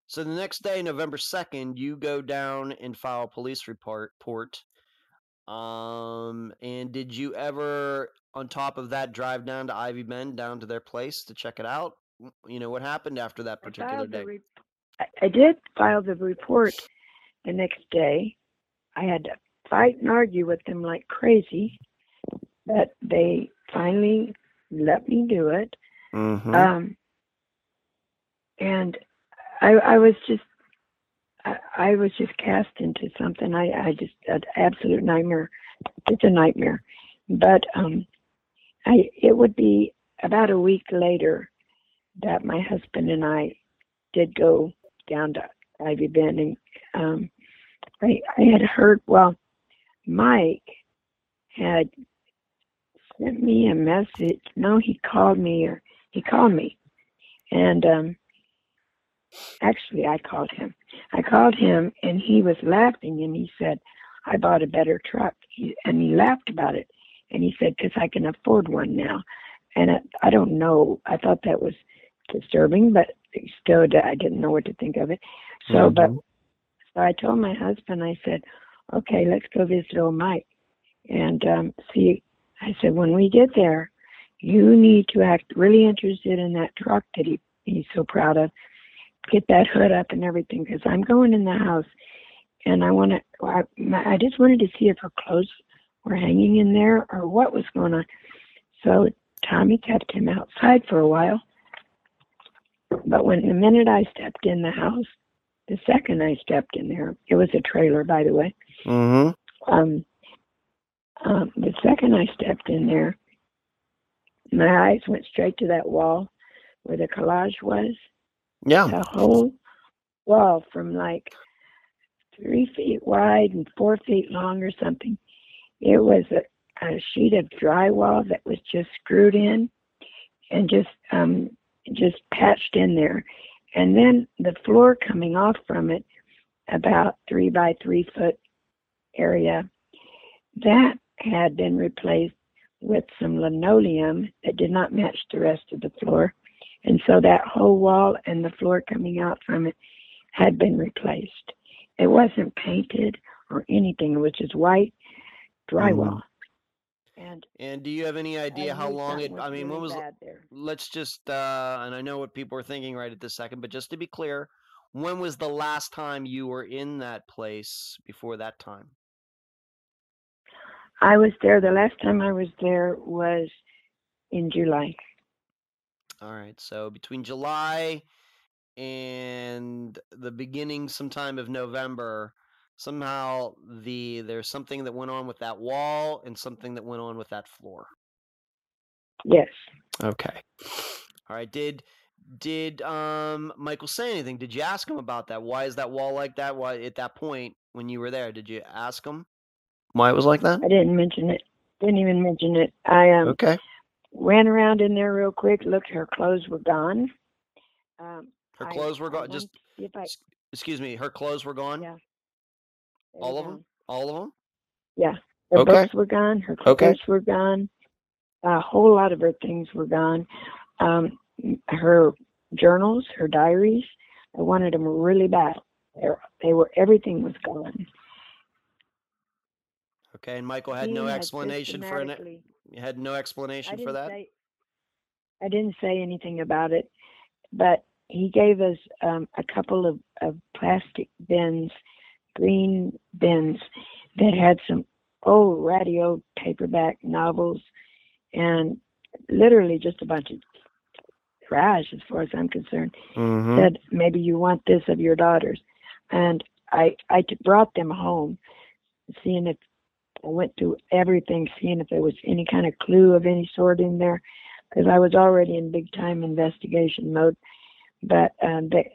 So the next day, November second, you go down and file a police report. Port. Um, and did you ever, on top of that, drive down to Ivy Bend, down to their place to check it out? You know what happened after that particular day? re- I, I did file the report the next day. I had to fight and argue with them like crazy, but they finally let me do it. Mm-hmm. Um, and I, I was just, I, I was just cast into something. I, I just an absolute nightmare. It's a nightmare, but um, I it would be about a week later that my husband and I did go down to Ivy Bend, and um, I I had heard. Well, Mike had sent me a message. No, he called me or he called me, and um, actually I called him. I called him, and he was laughing, and he said, "I bought a better truck," he, and he laughed about it, and he said, "Cause I can afford one now." And I, I don't know. I thought that was disturbing, but still, I didn't know what to think of it. So, but Mhm. so I told my husband, I said, okay, let's go visit old Mike. And um, see, I said, when we get there, you need to act really interested in that truck that he, he's so proud of. Get that hood up and everything, because I'm going in the house and I want to, I, I just wanted to see if her clothes were hanging in there or what was going on. So Tommy kept him outside for a while. But when the minute I stepped in the house, the second I stepped in there, it was a trailer, by the way. Mhm. Um, um, the second I stepped in there, my eyes went straight to that wall where the collage was. Yeah. The whole wall from like three feet wide and four feet long or something. It was a, a sheet of drywall that was just screwed in and just um just patched in there. And then the floor coming off from it, about three by three foot area, that had been replaced with some linoleum that did not match the rest of the floor. And so that whole wall and the floor coming out from it had been replaced. It wasn't painted or anything, it was just white drywall. And And do you have any idea how long it? I mean, when really was? bad there. Let's just. uh And I know what people are thinking right at this second, but just to be clear, when was the last time you were in that place before that time? I was there. The last time I was there was in July. All right. So between July and the beginning sometime of November, somehow the there's something that went on with that wall and something that went on with that floor. Yes. Okay. All right. Did did um Michael say anything? Did you ask him about that? Why is that wall like that? Why at that point when you were there, did you ask him why it was like that? I didn't mention it. Didn't even mention it. I um Okay. ran around in there real quick, looked her clothes were gone. Um Her I- clothes were gone. Just I, excuse me. Her clothes were gone. Yeah. they All of them. All of them. Yeah. Her Okay. books were gone. Her clothes Okay. were gone. A whole lot of her things were gone. Um, her journals, her diaries. I wanted them really bad. They were everything was gone. Okay. And Michael had He no had explanation for an. systematically- Had no explanation for that. say I didn't say anything about it, but he gave us um, a couple of, of plastic bins, green bins that had some old radio paperback novels and literally just a bunch of trash as far as I'm concerned. Mm-hmm. Said maybe you want this of your daughters, and I I brought them home, seeing if I went through everything, seeing if there was any kind of clue of any sort in there, because I was already in big time investigation mode. But um, they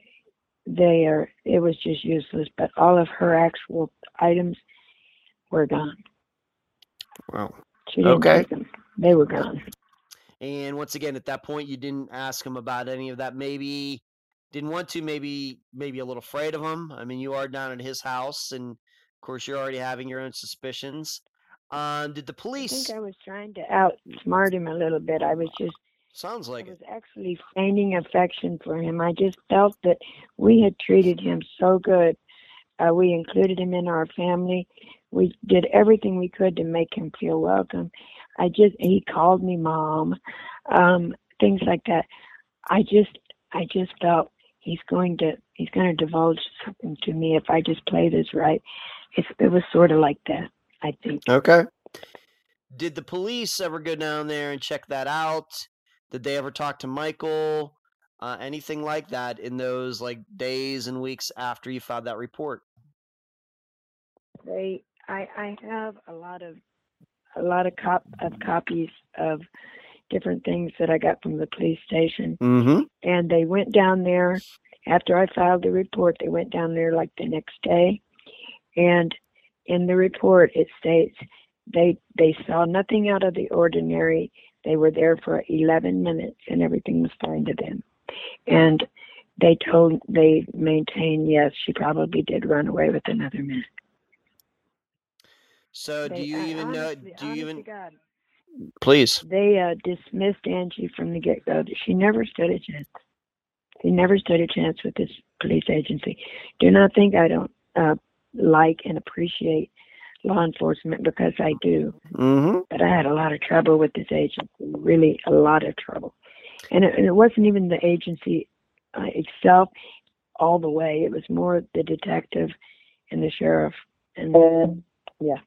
they are it was just useless. But all of her actual items were gone. Wow. She didn't Okay. take them; they were gone. And once again, at that point, you didn't ask him about any of that. Maybe didn't want to. Maybe maybe a little afraid of him. I mean, you are down at his house, and of course, you're already having your own suspicions. Um, did the I police? think I was trying to outsmart him a little bit. I was just Sounds like I it. was actually feigning affection for him. I just felt that we had treated him so good. Uh, we included him in our family. We did everything we could to make him feel welcome. I just he called me mom, um, things like that. I just I just felt he's going to he's going to divulge something to me if I just play this right. It's, it was sort of like that. I think. Okay. Did the police ever go down there and check that out? Did they ever talk to Michael? Uh, anything like that in those like days and weeks after you filed that report? they I I have a lot of a lot of cop of copies of different things that I got from the police station Mm-hmm. and they went down there after I filed the report they went down there like the next day and in the report it states they they saw nothing out of the ordinary they were there for 11 minutes and everything was fine to them and they told they maintained yes she probably did run away with another man So do you I- even know? Do you even? God, Please. they uh, dismissed Angie from the get go. She never stood a chance. She never stood a chance with this police agency. Do not think I don't uh, like and appreciate law enforcement because I do. Mm-hmm. But I had a lot of trouble with this agency, really a lot of trouble. And it, and it wasn't even the agency uh, itself all the way. It was more the detective and the sheriff. And then, yeah.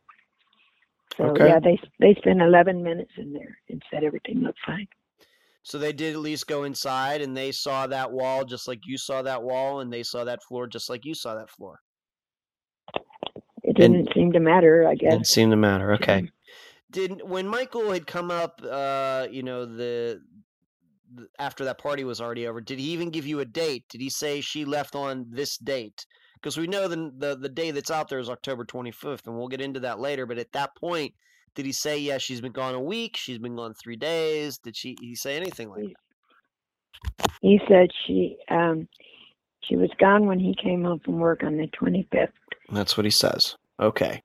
So Okay. yeah, they they spent 11 minutes in there and said everything looked fine. So they did at least go inside and they saw that wall just like you saw that wall, and they saw that floor just like you saw that floor. It didn't seem to matter, I guess. Didn't seem to matter. Okay. did when Michael had come up, uh, you know, the, the after that party was already over, did he even give you a date? Did he say she left on this date? Because we know the, the the day that's out there is October 25th, and we'll get into that later. But at that point, did he say, yeah, she's been gone a week, she's been gone three days? Did she he say anything like that? He said she um she was gone when he came home from work on the 25th. That's what he says. Okay.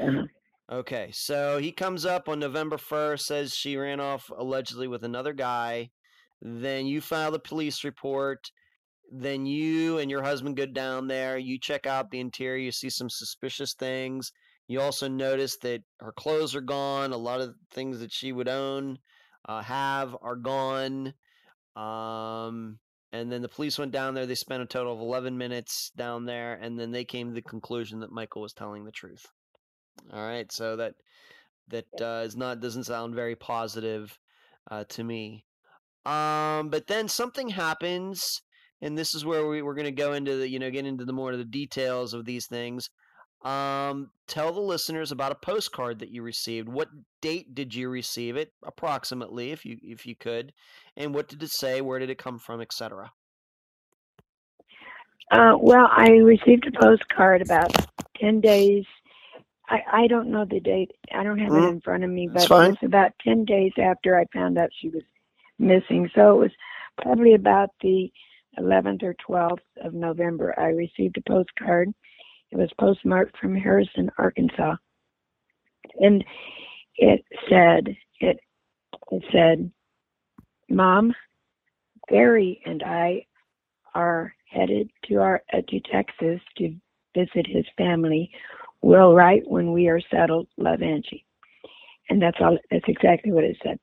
Uh, Okay, so he comes up on November 1st, says she ran off allegedly with another guy. Then you file the police report. Then you and your husband go down there. You check out the interior. You see some suspicious things. You also notice that her clothes are gone. A lot of things that she would own, uh, have, are gone. Um, and then the police went down there. They spent a total of 11 minutes down there. And then they came to the conclusion that Michael was telling the truth. All right, so that that uh, is not doesn't sound very positive uh, to me. Um, but then something happens, and this is where we, we're going to go into the you know get into the more of the details of these things. Um, tell the listeners about a postcard that you received. What date did you receive it, approximately, if you if you could, and what did it say? Where did it come from, etc. uh, well, I received a postcard about 10 days. I, I don't know the date. I don't have Mm, it in front of me, but it was about 10 days after I found out she was missing. So it was probably about the 11th or 12th of November. I received a postcard. It was postmarked from Harrison, Arkansas. And it said, it, it said, Mom, Barry and I are headed to our uh, to Texas to visit his family. We'll write when we are settled. Love Angie, and that's all. That's exactly what it said.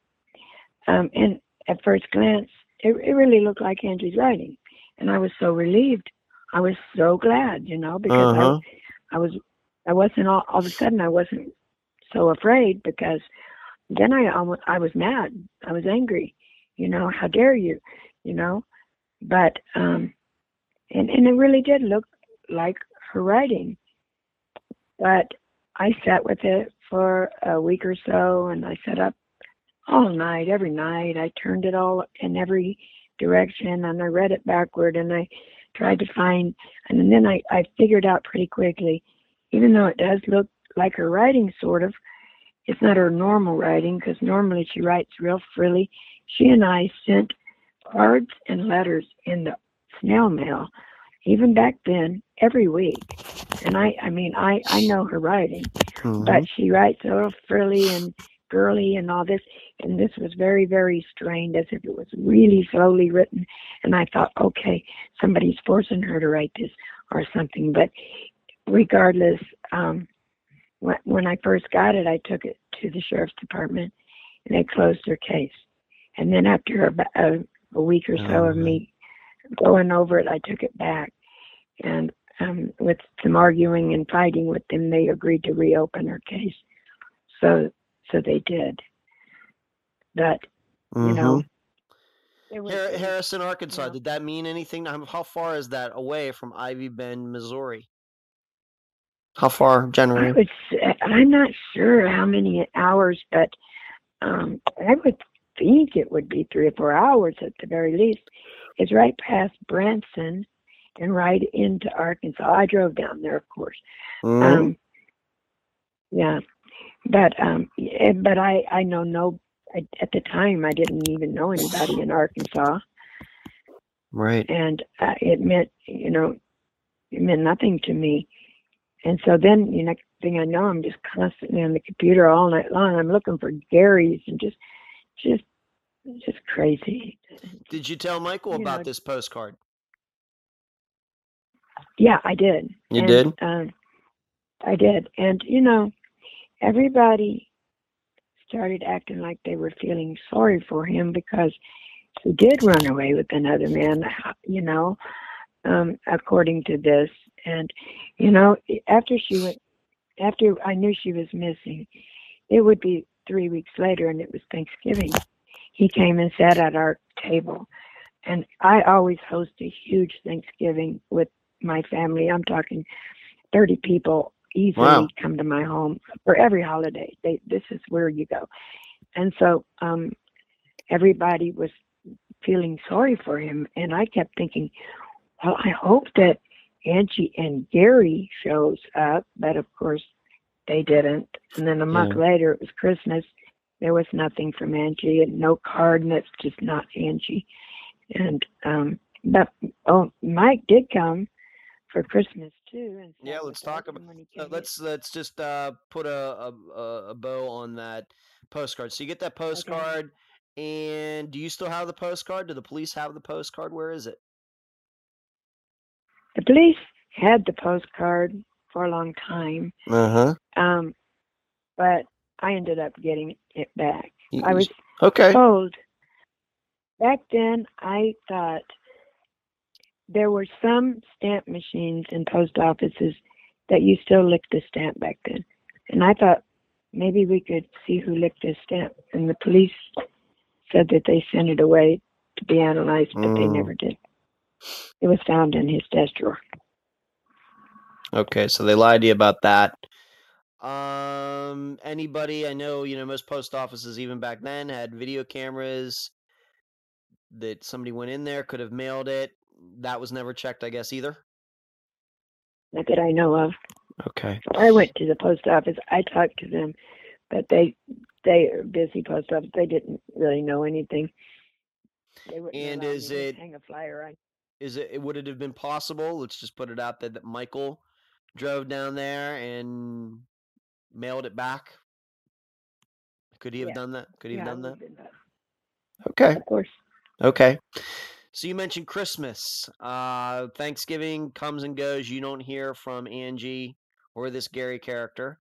Um, and at first glance, it, it really looked like Angie's writing, and I was so relieved. I was so glad, you know, because Uh-huh. I, I was, I wasn't all, all of a sudden I wasn't so afraid because then I almost I was mad. I was angry. You know, how dare you? You know, but um, and and it really did look like her writing. But I sat with it for a week or so, and I sat up all night, every night. I turned it all in every direction, and I read it backward, and I tried to find, and then I I figured out pretty quickly, even though it does look like her writing, sort of, it's not her normal writing because normally she writes real frilly. She and I sent cards and letters in the snail mail, even back then, every week. And I, I mean, I, I know her writing, Mhm. but she writes a little frilly and girly and all this. And this was very, very strained, as if it was really slowly written. And I thought, okay, somebody's forcing her to write this or something. But regardless, um, when, when I first got it, I took it to the sheriff's department, and they closed her case. And then after about a, a week or so of Mhm. me going over it, I took it back, and um, with some arguing and fighting with them, they agreed to reopen her case. So, so they did. But you know, was, Har- it was- Harrison, Arkansas. know. Did that mean anything? How how far is that away from Ivy Bend, Missouri? How far generally? would say, I'm not sure how many hours, but um, I would think it would be three or four hours at the very least. It's right past Branson and right into Arkansas. I drove down there, of course. Mhm. Um, yeah, but um, but I I know no. I, at the time, I didn't even know anybody in Arkansas, right. and uh, it meant you know it meant nothing to me. And so then, the next thing I know, I'm just constantly on the computer all night long. I'm looking for Gary's and just, just, just crazy. Did you tell Michael you about know- this postcard? Yeah, I did. You And, did? Um, I did, and you know, everybody started acting like they were feeling sorry for him because he did run away with another man. You know, um, according to this, and you know, after she went, after I knew she was missing, it would be three weeks later, and it was Thanksgiving. He came and sat at our table, and I always host a huge Thanksgiving with my family. I'm talking 30 people easily Wow. come to my home for every holiday. They this is where you go, and so um, everybody was feeling sorry for him, and I kept thinking, well, I hope that Angie and Gary shows up, but of course they didn't. And then a month later, it was Christmas. There was nothing from Angie, and no card, and it's just not Angie. And um, but oh, Mike did come for Christmas too. And Yeah, let's talk about. Uh, let's let's just uh, put a, a a- bow on that postcard. So you get that postcard, and do you still have the postcard? Do the police have the postcard? Where is it? the police had the postcard for a long time, Uh huh. um, but I ended up getting it back. I was okay. told back then I thought there were some stamp machines in post offices that you still licked the stamp back then. And I thought maybe we could see who licked this stamp. And the police said that they sent it away to be analyzed, but they Mm. never did. It was found in his desk drawer. Okay, so they lied to you about that. Um, anybody I know, you know, most post offices even back then had video cameras that somebody went in there, could have mailed it. That was never checked, I guess, either. Not that I know of. Okay. I went to the post office. I talked to them, but they they are busy post office. They didn't really know anything. They And is it- hang a flyer on? Is it would it have been possible? Let's just put it out there that Michael drove down there and mailed it back. Could he have Yeah. done that? Could he have Yeah, done that? would've been that. Okay. Of course. Okay. So you mentioned Christmas. Uh, Thanksgiving comes and goes. You don't hear from Angie or this Gary character,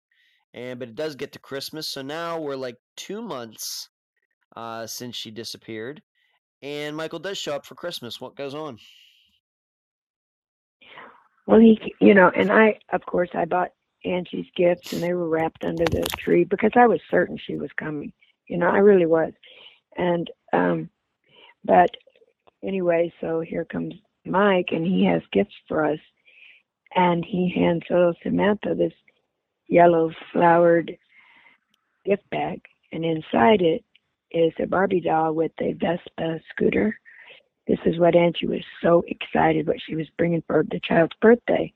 and but it does get to Christmas. So now we're like two months uh, since she disappeared, and Michael does show up for Christmas. What goes on? Well, he, you know, and I, of course, I bought Angie's gifts, and they were wrapped under the tree because I was certain she was coming. You know, I really was. And, um, but anyway, so here comes Mike, and he has gifts for us, and he hands little Samantha this yellow flowered gift bag, and inside it is a Barbie doll with a Vespa scooter. This is what Angie was so excited what she was bringing for the child's birthday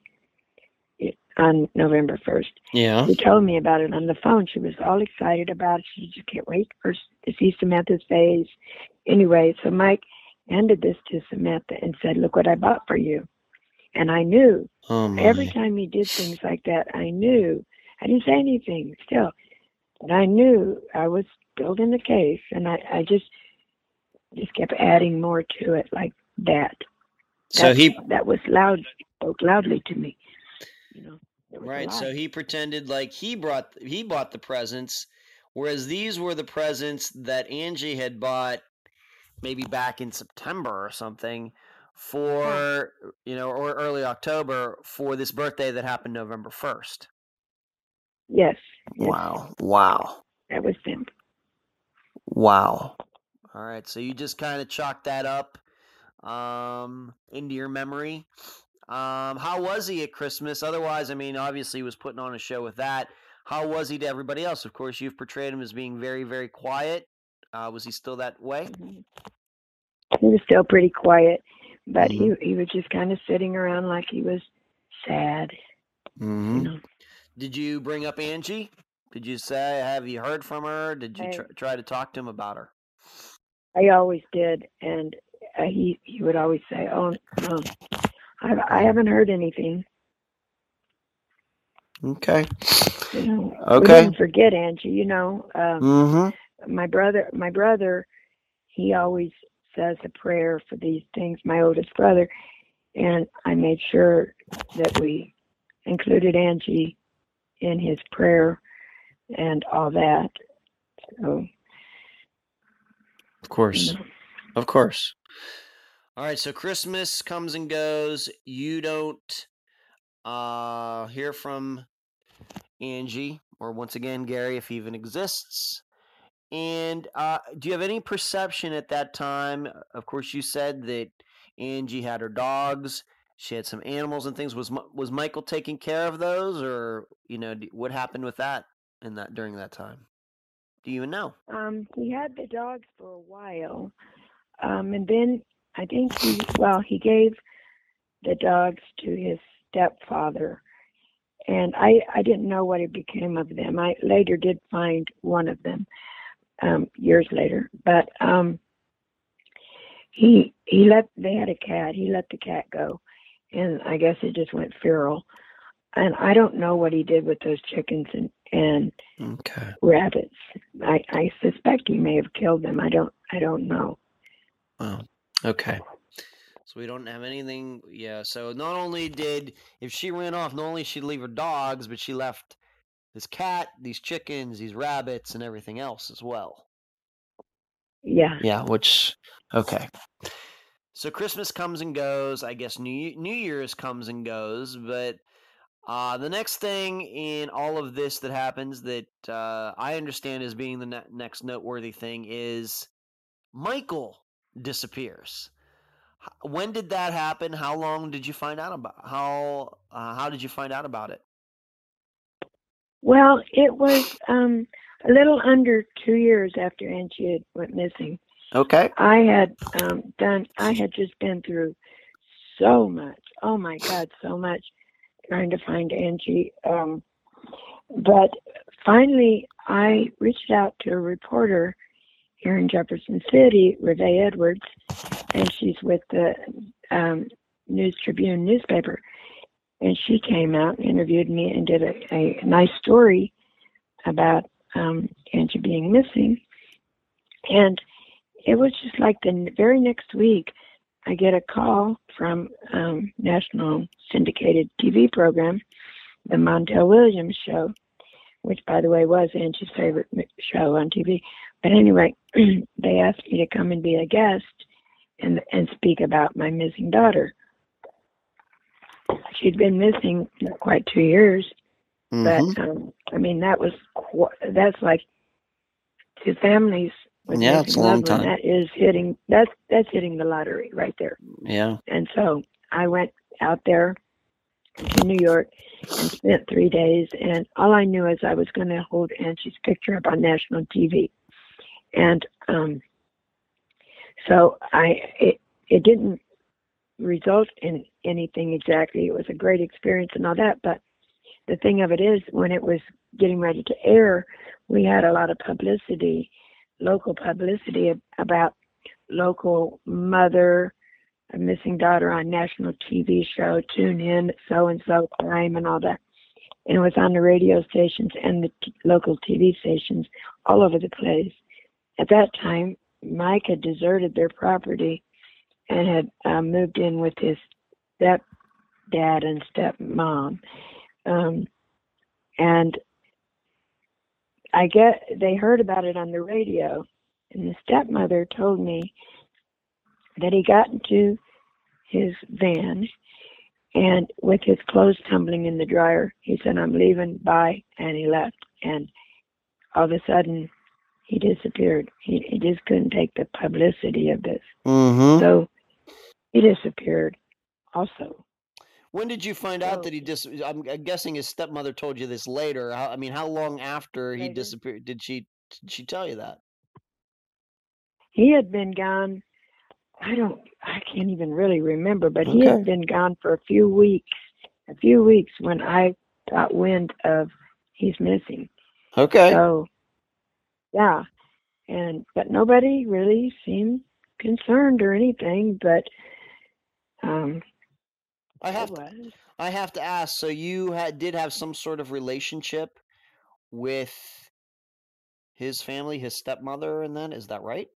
on November 1st. Yeah. She told me about it on the phone. She was all excited about it. She just can't wait for to see Samantha's face. Anyway, so Mike handed this to Samantha and said, Look what I bought for you. And I knew Oh every time he did things like that, I knew. I didn't say anything still, but I knew I was building the case, and I, I just just kept adding more to it like that. so he that was loud spoke loudly to me. You know, there was a right. So he pretended like he brought he bought the presents, whereas these were the presents that Angie had bought maybe back in September or something for you know or early October for this birthday that happened November first. yes, yes, Wow! Wow! that was them. Wow! All right, so you just kind of chalked that up um, into your memory. Um, how was he at Christmas? Otherwise, I mean, obviously he was putting on a show with that. How was he to everybody else? Of course, you've portrayed him as being very, very quiet. Uh, was he still that way? Mhm. He was still pretty quiet, but Mm-hmm. he he was just kind of sitting around like he was sad. Mm-hmm. You know, Did you bring up Angie? Did you say, have you heard from her? Did you I- tr- try to talk to him about her? I always did, and uh, he he would always say, "Oh no, I I haven't heard anything." Okay. You know, we Okay. didn't forget Angie. You know, um, Mm-hmm. My brother my brother he always says a prayer for these things my oldest brother and i made sure that we included angie in his prayer and all that so Of you course. know, Of course. All right, so Christmas comes and goes. You don't uh hear from Angie or once again Gary if he even exists. And uh do you have any perception at that time? Of course you said that Angie had her dogs she had some animals and things. Was was Michael taking care of those, or you know, what happened with that in that during that time? Do you even know? Um, he had the dogs for a while, um, and then I think he well he gave the dogs to his stepfather, and I I didn't know what it became of them. I later did find one of them um, years later, but um, he he let they had a cat. He let the cat go, and I guess it just went feral. And I don't know what he did with those chickens and and Okay. rabbits. I, I suspect he may have killed them. I don't I don't know. Wow. Okay. So we don't have anything. Yeah. So not only did if she ran off, not only she leave her dogs, but she left this cat, these chickens, these rabbits, and everything else as well. Yeah. Yeah. Which okay. So Christmas comes and goes. I guess New New Year's comes and goes, but uh, the next thing in all of this that happens that uh, I understand as being the ne- next noteworthy thing is Michael disappears. When did that happen? How long did you find out about? How uh, how did you find out about it? Well, it was um a little under two years after Angie had went missing. Okay. I had um done I had just been through so much. Oh my God, so much trying to find Angie. Um but finally I reached out to a reporter here in Jefferson City, Reve Edwards, and she's with the um, News Tribune newspaper. And she came out and interviewed me and did a, a nice story about um, Angie being missing. And it was just like the very next week, I get a call from um, national syndicated TV program, the Montel Williams Show, which, by the way, was Angie's favorite show on TV. But anyway, (clears throat) they asked me to come and be a guest and and speak about my missing daughter. She'd been missing not quite two years, Mhm. but um, I mean that was qu- that's like two families with Yeah, it's a long time. That is hitting that's that's hitting the lottery right there. Yeah. And so I went out there to New York and spent three days. And all I knew is I was going to hold Angie's picture up on national TV. And um, so I it, it didn't result in anything exactly. It was a great experience and all that. But the thing of it is, when it was getting ready to air, we had a lot of publicity, local publicity about local mother a missing daughter on national TV show, tune in, so and so crime and all that. And it was on the radio stations and the t- local TV stations all over the place. At that time, Mike had deserted their property and had uh, moved in with his stepdad and stepmom. Um, and I get they heard about it on the radio, and the stepmother told me that he got into his van and with his clothes tumbling in the dryer, he said, I'm leaving, bye, and he left. And all of a sudden, he disappeared. He, he just couldn't take the publicity of this. Mm-hmm. So he disappeared also. When did you find out So- that he dis? I'm, guessing his stepmother told you this later. How, I mean, how long after he Later. disappeared did she did she tell you that? He had been gone, I don't, I can't even really remember, but he Okay. had been gone for a few weeks, a few weeks when I got wind of he's missing. Okay. So, yeah, and but nobody really seemed concerned or anything. But um, I have was I have to ask. So you had did have some sort of relationship with his family, his stepmother, and then is that right?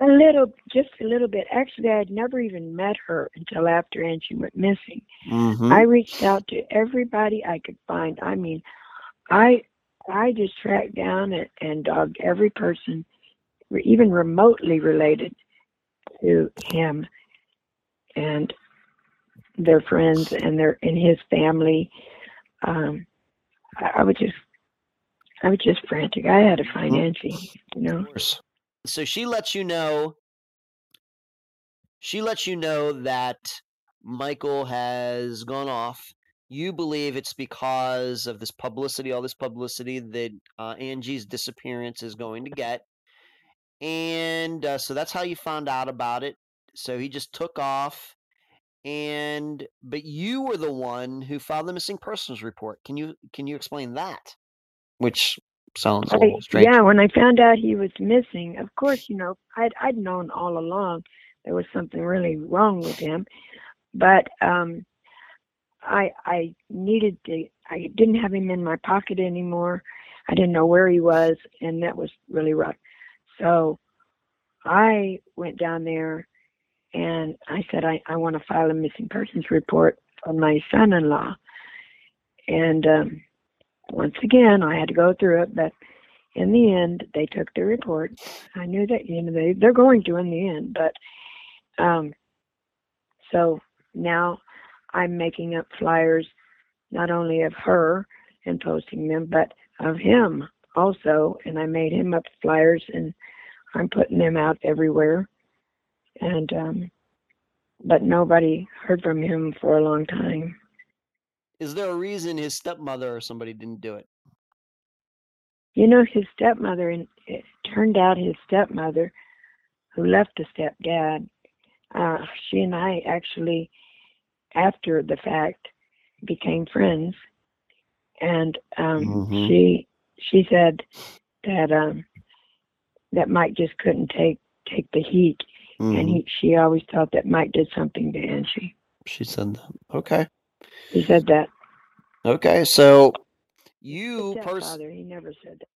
a little, just a little bit. Actually, I had never even met her until after Angie went missing. Mm-hmm. I reached out to everybody I could find. I mean, I I just tracked down and, and dogged every person, even remotely related to him, and their friends and their and his family. Um, I, I was just I was just frantic. I had to find Mhm. Angie, you know. Of course. So she lets you know. She lets you know that Michael has gone off. You believe it's because of this publicity, all this publicity that uh, Angie's disappearance is going to get. And uh, so that's how you found out about it. So he just took off. And but you were the one who filed the missing persons report. Can you can you explain that? Which sounds a little strange. yeah, when I found out he was missing, of course, you know, I'd I'd known all along there was something really wrong with him, but um, I I needed to. I didn't have him in my pocket anymore. I didn't know where he was, and that was really rough. So I went down there and I said, I, I want to file a missing persons report on my son in law. And um, once again, I had to go through it, but in the end, they took the report. I knew that, you know, they, they're going to in the end, but um, so now I'm making up flyers not only of her and posting them, but of him also. And I made him up flyers and I'm putting them out everywhere. And um but nobody heard from him for a long time. Is there a reason his stepmother or somebody didn't do it? You know, his stepmother, and it turned out his stepmother, who left the stepdad, uh, she and I actually, after the fact, became friends. And um, Mhm. she she said that um, that Mike just couldn't take take the heat, and Mhm. he she always thought that Mike did something to Angie. She said that. Okay. He said that. Okay. So you person stepfather, he never said that.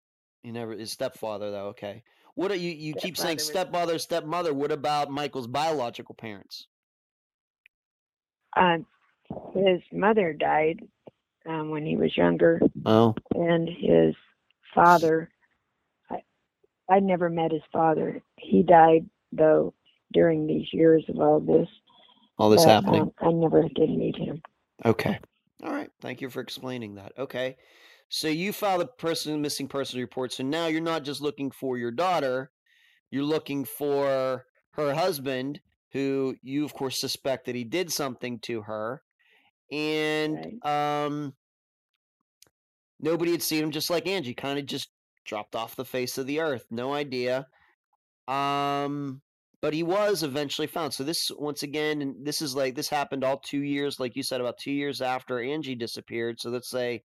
you never his stepfather though, okay. What are you you keep saying Stepfather stepmother, stepmother. What about Michael's biological parents? Uh, his mother died um, when he was younger, Oh. and his father. I, I never met his father. He died though during these years of all this. All this but, happening. um, I never did meet him. Okay. All right. Thank you for explaining that. Okay. So you filed a person missing person report. So now you're not just looking for your daughter, you're looking for her husband, who you of course suspect that he did something to her. And um nobody had seen him just like Angie, kind of just dropped off the face of the earth. No idea. Um but he was eventually found. So this once again, and this is like this happened all two years, like you said, about two years after Angie disappeared. So let's say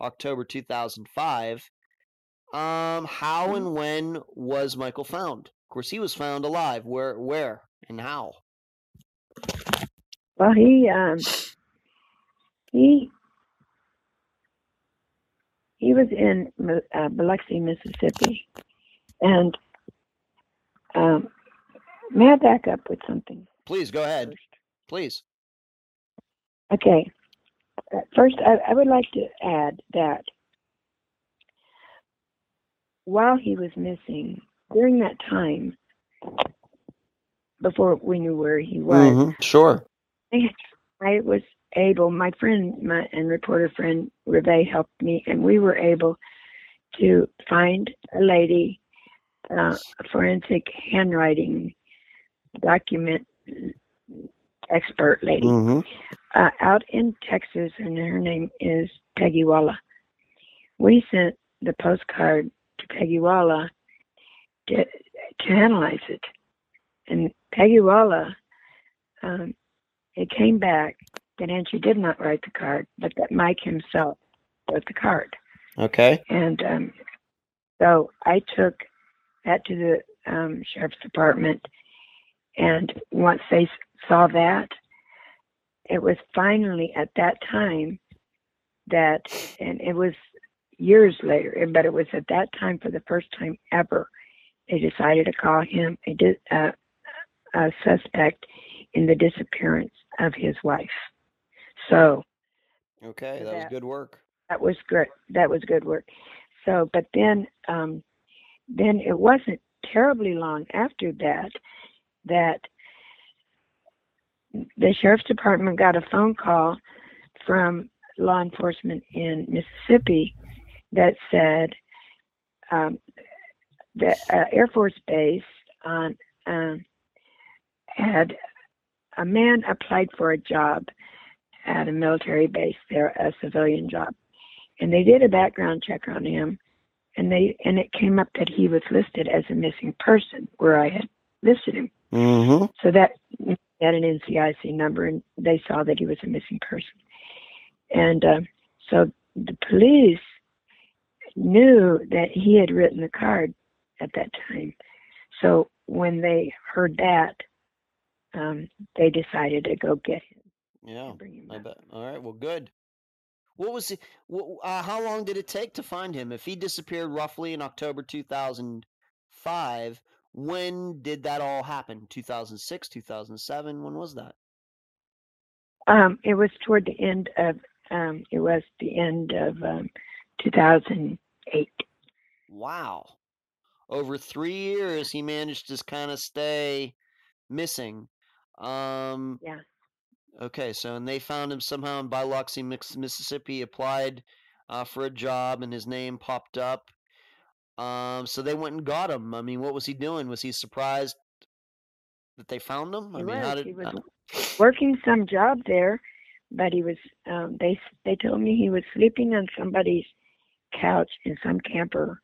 October 2005. Um, how Mhm. and when was Michael found? Of course, he was found alive. Where, where, and how? Well, he um, he he was in uh, Biloxi, Mississippi, and um, may I back up with something? Please go ahead. first? Please. Okay. Uh, First, I, I would like to add that while he was missing, during that time, before we knew where he was, Mhm, Sure. I, I was able, my friend my, and reporter friend Reve helped me, and we were able to find a lady, uh, a forensic handwriting document expert lady hmm uh, out in Texas, and her name is Peggy Walla. We sent the postcard to Peggy Walla to, to analyze it, and Peggy Walla, um, it came back that Angie did not write the card, but that Mike himself wrote the card. Okay. And um, so I took that to the um, sheriff's department, and once they saw that, it was finally at that time that, and it was years later, but it was at that time for the first time ever, they decided to call him a, uh, a suspect in the disappearance of his wife. So Okay. So That was good work. that was good. That was good work. So, but then, um, then it wasn't terribly long after that that the sheriff's department got a phone call from law enforcement in Mississippi that said um, the uh, Air Force Base on um, had a man applied for a job at a military base there, a civilian job, and they did a background check on him, and they and it came up that he was listed as a missing person where I had listed him. Mm-hmm. So that he had an NCIC number, and they saw that he was a missing person. And uh, so the police knew that he had written the card at that time. So when they heard that, um, they decided to go get him Yeah. him I bet. All right. Well, good. What was it? Uh, how long did it take to find him? If he disappeared roughly in October 2005, when did that all happen? 2006, 2007? When was that? Um, it was toward the end of um, it was the end of um, 2008. Wow. Over three years, he managed to kind of stay missing. Um, Yeah. Okay, so and they found him somehow in Biloxi, Mississippi. Applied uh, for a job, and his name popped up. Um, so they went and got him. I mean, what was he doing? Was he surprised that they found him? I He mean, was. how did? he was uh, (laughs) working some job there, but he was. Um, they they told me he was sleeping on somebody's couch in some camper,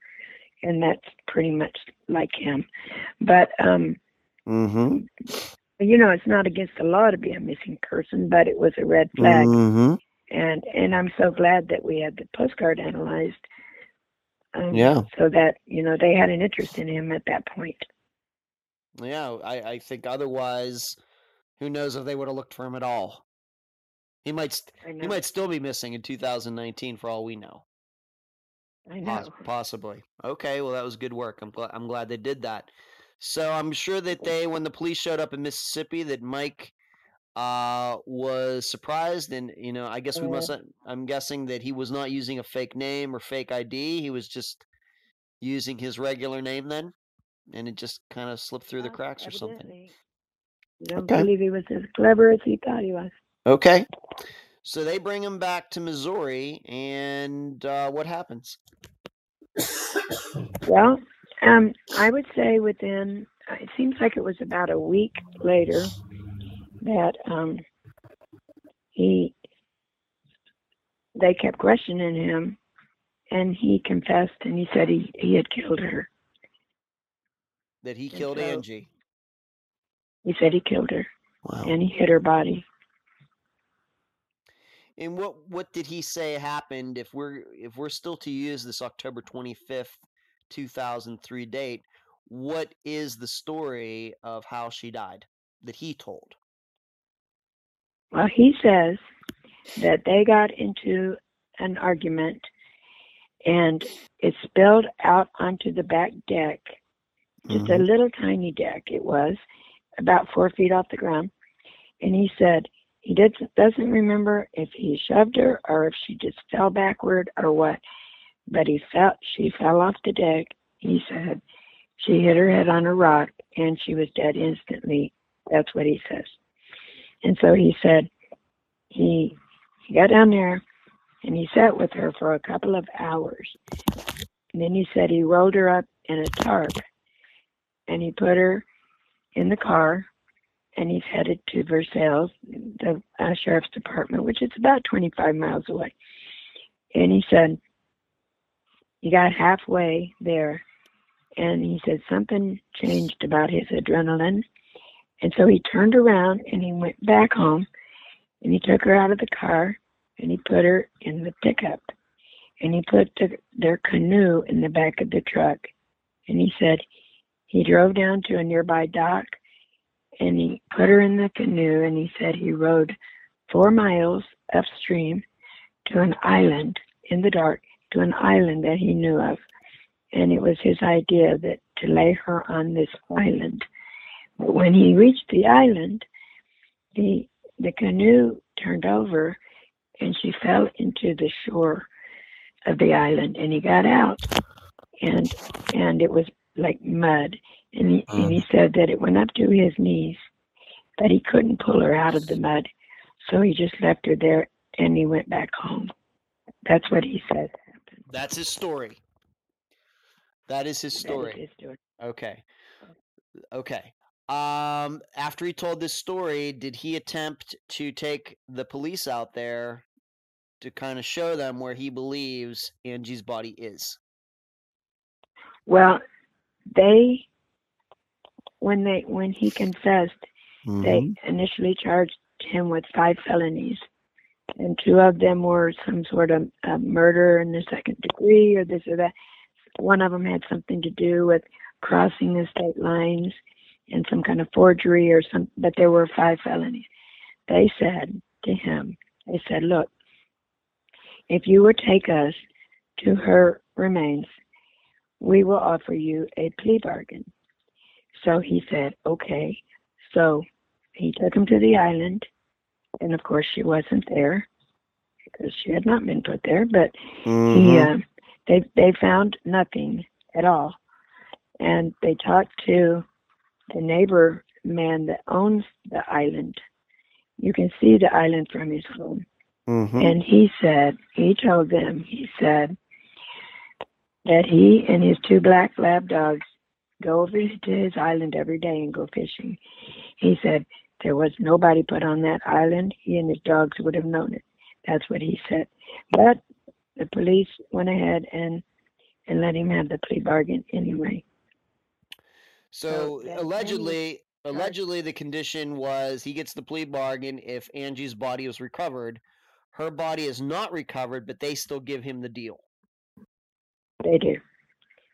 and that's pretty much like him. But um, mm-hmm. you know, it's not against the law to be a missing person, but it was a red flag, Mm-hmm. and and I'm so glad that we had the postcard analyzed. Um, Yeah. So that you know they had an interest in him at that point. Yeah, I, I think otherwise, who knows if they would have looked for him at all. He might st- he might still be missing in 2019 for all we know. I Poss- know. possibly. Okay, well that was good work. I'm glad I'm glad they did that. So I'm sure that they when the police showed up in Mississippi that Mike uh was surprised and you know, I guess we must I'm guessing that he was not using a fake name or fake ID. He was just using his regular name then and it just kind of slipped through the Well, cracks or something. I don't Okay. believe he was as clever as he thought he was. Okay. So they bring him back to Missouri and uh what happens? Well, um, I would say within, uh, it seems like it was about a week later that um, he, they kept questioning him, and he confessed and he said he, he had killed her. That he And killed so- Angie. He said he killed her Wow. and he hid her body. And what what did he say happened if we're if we're still to use this October 25th, 2003 date, what is the story of how she died that he told? Well, he says that they got into an argument and it spilled out onto the back deck, just a mm-hmm. little tiny deck it was, about four feet off the ground. And he said he did, doesn't remember if he shoved her or if she just fell backward or what, but he felt she fell off the deck. He said she hit her head on a rock and she was dead instantly. That's what he says. And so he said he, he got down there and he sat with her for a couple of hours. And then he said he rolled her up in a tarp and he put her in the car and he's headed to Versailles, the uh, sheriff's department, which is about 25 miles away. And he said he got halfway there and he said something changed about his adrenaline. And so he turned around and he went back home and he took her out of the car and he put her in the pickup and he put the, their canoe in the back of the truck. And he said he drove down to a nearby dock and he put her in the canoe and he said he rode four miles upstream to an island in the dark to an island that he knew of and it was his idea that to lay her on this island but when he reached the island the the canoe turned over and she fell into the shore of the island and he got out and and it was like mud and he, and he mm. said that it went up to his knees but he couldn't pull her out of the mud so he just left her there and he went back home that's what he says happened That's his story. That is his is story. his story. Okay. Okay. Um, after he told this story, did he attempt to take the police out there to kind of show them where he believes Angie's body is? Well, they when they when he confessed, they Mm-hmm. initially charged him with five felonies, and two of them were some sort of uh, murder in the second degree or this or that. One of them had something to do with crossing the state lines and some kind of forgery or some. But there were five felonies. They said to him, they said, "Look, if you would take us to her remains, we will offer you a plea bargain." So he said, "Okay." So he took him to the island, and of course she wasn't there because she had not been put there. But he, Mhm. uh, they they found nothing at all, and they talked to the neighbor man that owns the island. You can see the island from his home, Mhm. and he said he told them he said that he and his two black lab dogs go over to his island every day and go fishing. He said there was nobody put on that island. He and his dogs would have known it. That's what he said. But the police went ahead and and let him have the plea bargain anyway. So that- then he allegedly, allegedly, the condition was he gets the plea bargain if Angie's body was recovered. Her body is not recovered, but they still give him the deal. They do.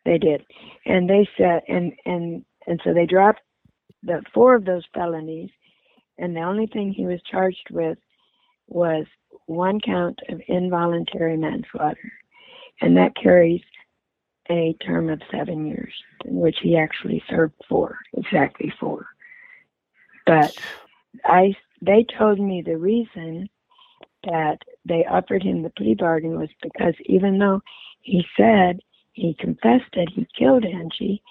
They did. And they said and and and so they dropped the four of those felonies and the only thing he was charged with was one count of involuntary manslaughter. And that carries a term of seven years, in which he actually served four, exactly four. But I they told me the reason that they offered him the plea bargain was because even though he said he confessed that he killed Angie,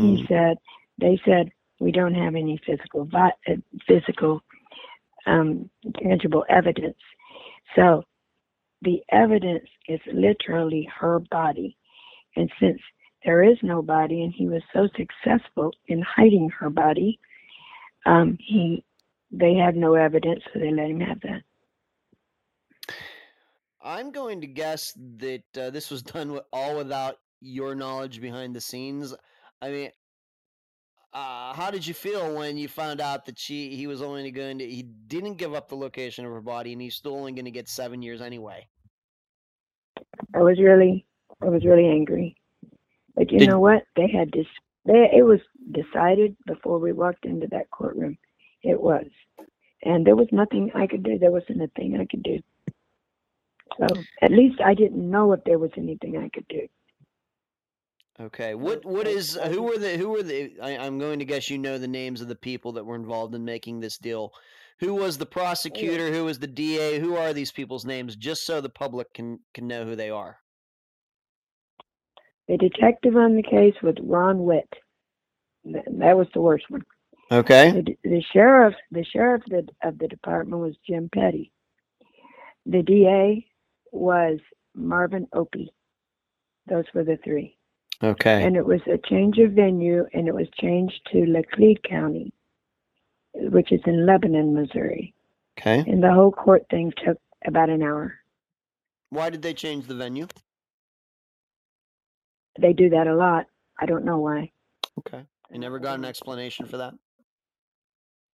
he said they said we don't have any physical vi- uh, physical um, tangible evidence. So the evidence is literally her body, and since there is no body, and he was so successful in hiding her body, um, he they had no evidence, so they let him have that. I'm going to guess that uh, this was (laughs) done with, all without your knowledge behind the scenes. I mean, uh, how did you feel when you found out that she he was only going to he didn't give up the location of her body and he's still only going to get seven years anyway? I was really, I was really angry. But you Did- know what? They had this. They, it was decided before we walked into that courtroom. It was, and there was nothing I could do. There wasn't a thing I could do. So at least I didn't know if there was anything I could do. Okay. What what is who were the who were the I, I'm going to guess you know the names of the people that were involved in making this deal. Who was the prosecutor? Who was the DA? Who are these people's names? Just so the public can can know who they are. The detective on the case was Ron Witt. That was the worst one. Okay. The, the sheriff, the sheriff of the, of the department was Jim Petty. The DA was Marvin Opie. Those were the three. Okay. and it was a change of venue and it was changed to Laclede County, which is in Lebanon, Missouri. Okay. And the whole court thing took about an hour. Why did they change the venue? They do that a lot. I don't know why. Okay. You never got an explanation for that?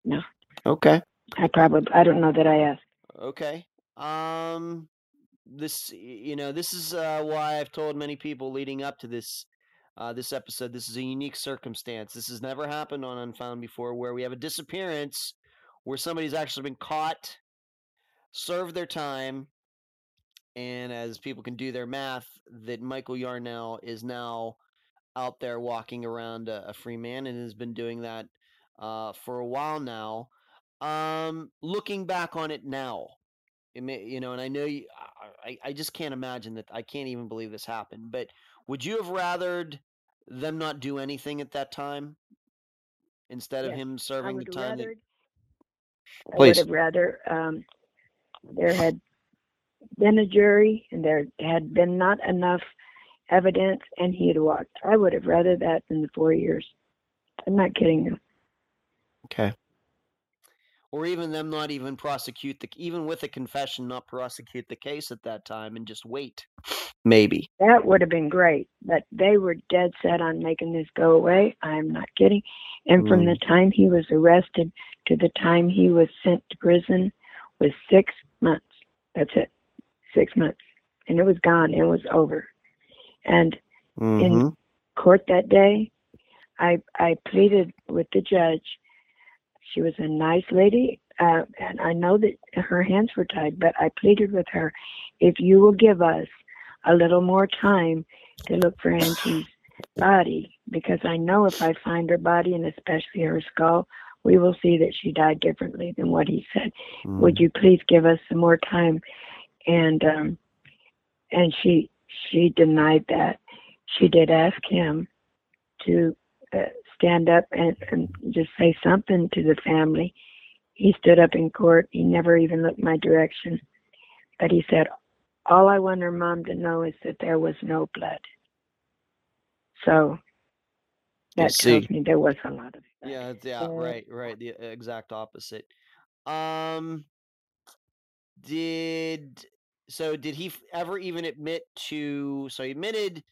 No. Okay. I probably I don't know that I asked. Okay. Um this you know, this is uh why I've told many people leading up to this uh this episode this is a unique circumstance. This has never happened on Unfound before where we have a disappearance where somebody's actually been caught, served their time, and as people can do their math, that Michael Yarnell is now out there walking around a, a free man and has been doing that uh, for a while now. Um, looking back on it now, it may, you know, and I know you, I, I- just can't imagine that. I can't even believe this happened. But would you have rathered them not do anything at that time instead of him serving the time? rather I Please. would have rather um, there had been a jury and there had been not enough evidence and he had walked. I would have rather that than the four years. I'm not kidding you. Okay. Or even them not even prosecute the even with a confession, not prosecute the case at that time and just wait. Maybe. That would have been great, but they were dead set on making this go away. I'm not kidding. And from Mm. the time he was arrested to the time he was sent to prison was six months. That's it. Six months. And it was gone. It was over. And Mhm. court that day, I I pleaded with the judge. She was a nice lady, uh, and I know that her hands were tied, but I pleaded with her, if you will give us a little more time to look for Angie's body, because I know if I find her body and especially her skull, we will see that she died differently than what he said would you please give us some more time and um and she she denied that she did ask him to uh, stand up and, and just say something to the family he stood up in court he never even looked my direction but he said all i want her mom to know is that there was no blood so that tells me there was a lot of blood. Yeah, yeah, Uh, right, right. The exact opposite. Um, did so? Did he ever even admit to? So he admitted.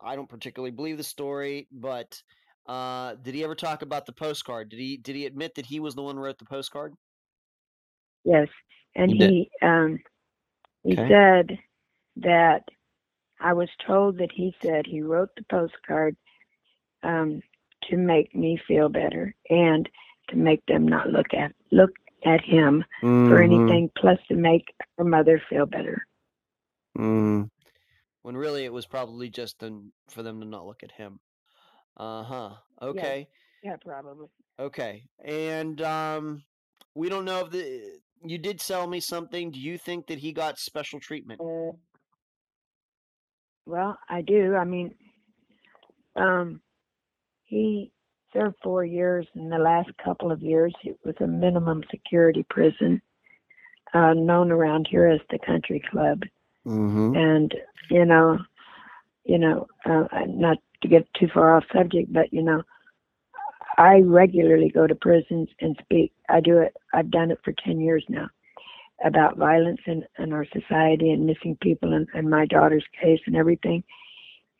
I don't particularly believe the story, but uh, did he ever talk about the postcard? Did he? Did he admit that he was the one who wrote the postcard? Yes, and He he um he Okay. said that I was told that he said he wrote the postcard um to make me feel better and to make them not look at look at him for Mhm, anything plus to make her mother feel better. mhm. When really it was probably just an, for them to not look at him. Uh huh. Okay. Yeah, probably. Okay. And um we don't know if the you did sell me something. Do you think that he got special treatment? Uh, well, I do. I mean, um, he served four years. In the last couple of years, it was a minimum security prison, uh, known around here as the Country Club. Mm-hmm. And you know, you know, uh, not to get too far off subject, but you know, I regularly go to prisons and speak. I do it. I've done it for ten years now about violence in, in our society and missing people and, and my daughter's case and everything.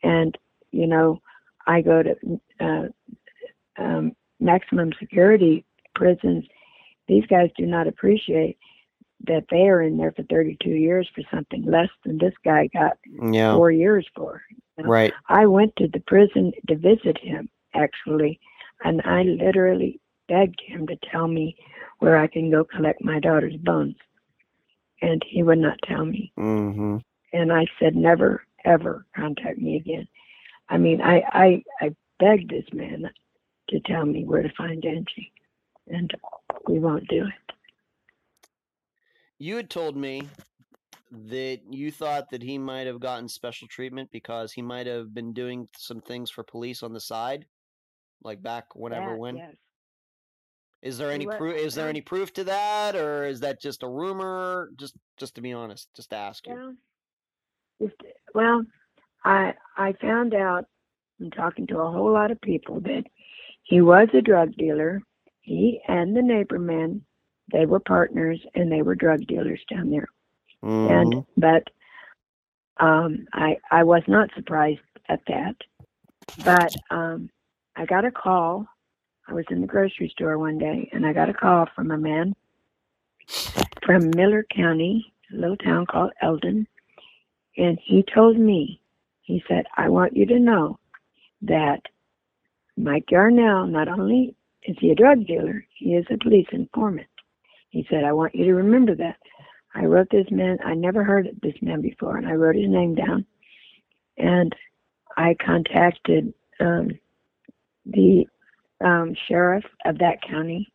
And you know, I go to uh, um, maximum security prisons. These guys do not appreciate that they are in there for 32 years for something less than this guy got Yeah. four years for. Right. I went to the prison to visit him, actually, and I literally begged him to tell me where I can go collect my daughter's bones. And he would not tell me. Mm-hmm. And I said, never, ever contact me again. I mean, I, I, I begged this man to tell me where to find Angie, and we won't do it. You had told me that you thought that he might have gotten special treatment because he might have been doing some things for police on the side, like back whenever That, when. Yes. Is there any proof? Is there any proof to that, or is that just a rumor? Just, just to be honest, just to ask you. Well, well, I I found out from talking to a whole lot of people that he was a drug dealer. He and the neighbor man, they were partners and they were drug dealers down there. Mhm. And but um, I I was not surprised at that. But um, I got a call. I was in the grocery store one day and I got a call from a man from Miller County, a little town called Eldon, and he told me, he said, I want you to know that Mike Yarnell, not only is he a drug dealer, he is a police informant. He said, I want you to remember that. I wrote this man, I never heard of this man before, and I wrote his name down. And I contacted um, the um, sheriff of that county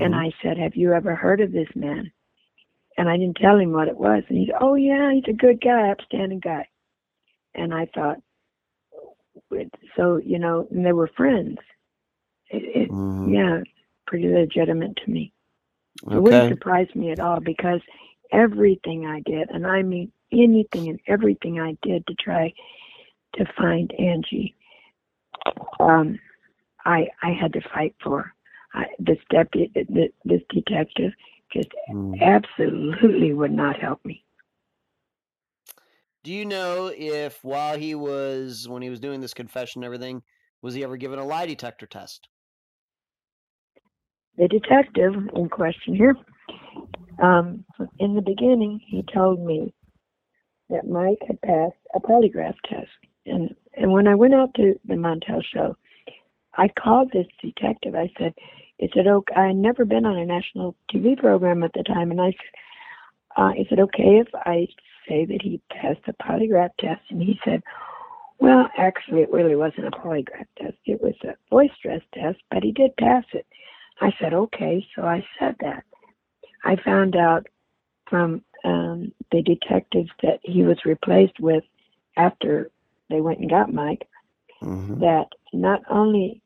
and Mhm. I said, Have you ever heard of this man? And I didn't tell him what it was. And he said, Oh, yeah, he's a good guy, upstanding guy. And I thought, so, you know, and they were friends. It, it, Mhm. Yeah, pretty legitimate to me. It wouldn't surprise me at all because everything I did, and I mean anything and everything I did to try to find Angie, um, I I had to fight for. I, this deputy, th- this detective, just Mm. absolutely would not help me. Do you know if while he was when he was doing this confession and everything, was he ever given a lie detector test? The detective in question here, um, in the beginning, he told me that Mike had passed a polygraph test, and and when I went out to the Montel show, I called this detective. I said, "Is it okay?" I had never been on a national TV program at the time, and I said, uh, "Is it okay if I say that he passed the polygraph test?" And he said, "Well, actually, it really wasn't a polygraph test. It was a voice stress test, but he did pass it." I said, "Okay," so I said that. I found out from um, the detectives that he was replaced with after they went and got Mike Mm-hmm. that not only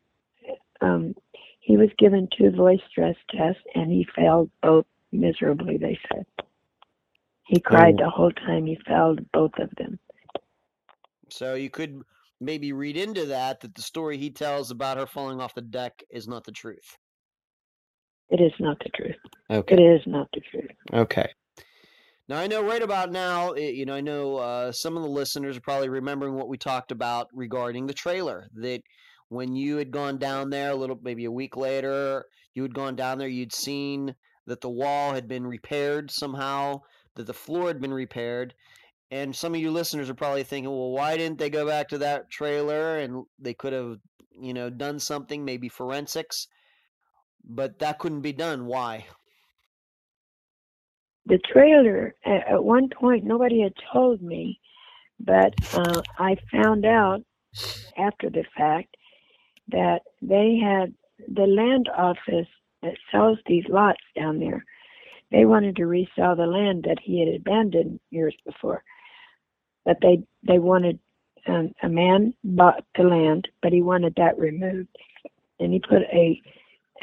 um, he was given two voice stress tests and he failed both miserably, they said. He cried the whole time he failed both of them. So you could maybe read into that that the story he tells about her falling off the deck is not the truth. It is not the truth. Okay. It is not the truth. Okay. Now I know right about now, eh, you know, I know uh, some of the listeners are probably remembering what we talked about regarding the trailer. That when you had gone down there a little, maybe a week later, you had gone down there, you'd seen that the wall had been repaired somehow, that the floor had been repaired, and some of you listeners are probably thinking, well, why didn't they go back to that trailer and they could have, you know, done something, maybe forensics, but that couldn't be done. Why? The trailer, at, one point, nobody had told me, but uh, I found out after the fact that they had the land office that sells these lots down there. They wanted to resell the land that he had abandoned years before, but they they wanted um, a man bought the land, but he wanted that removed, and he put a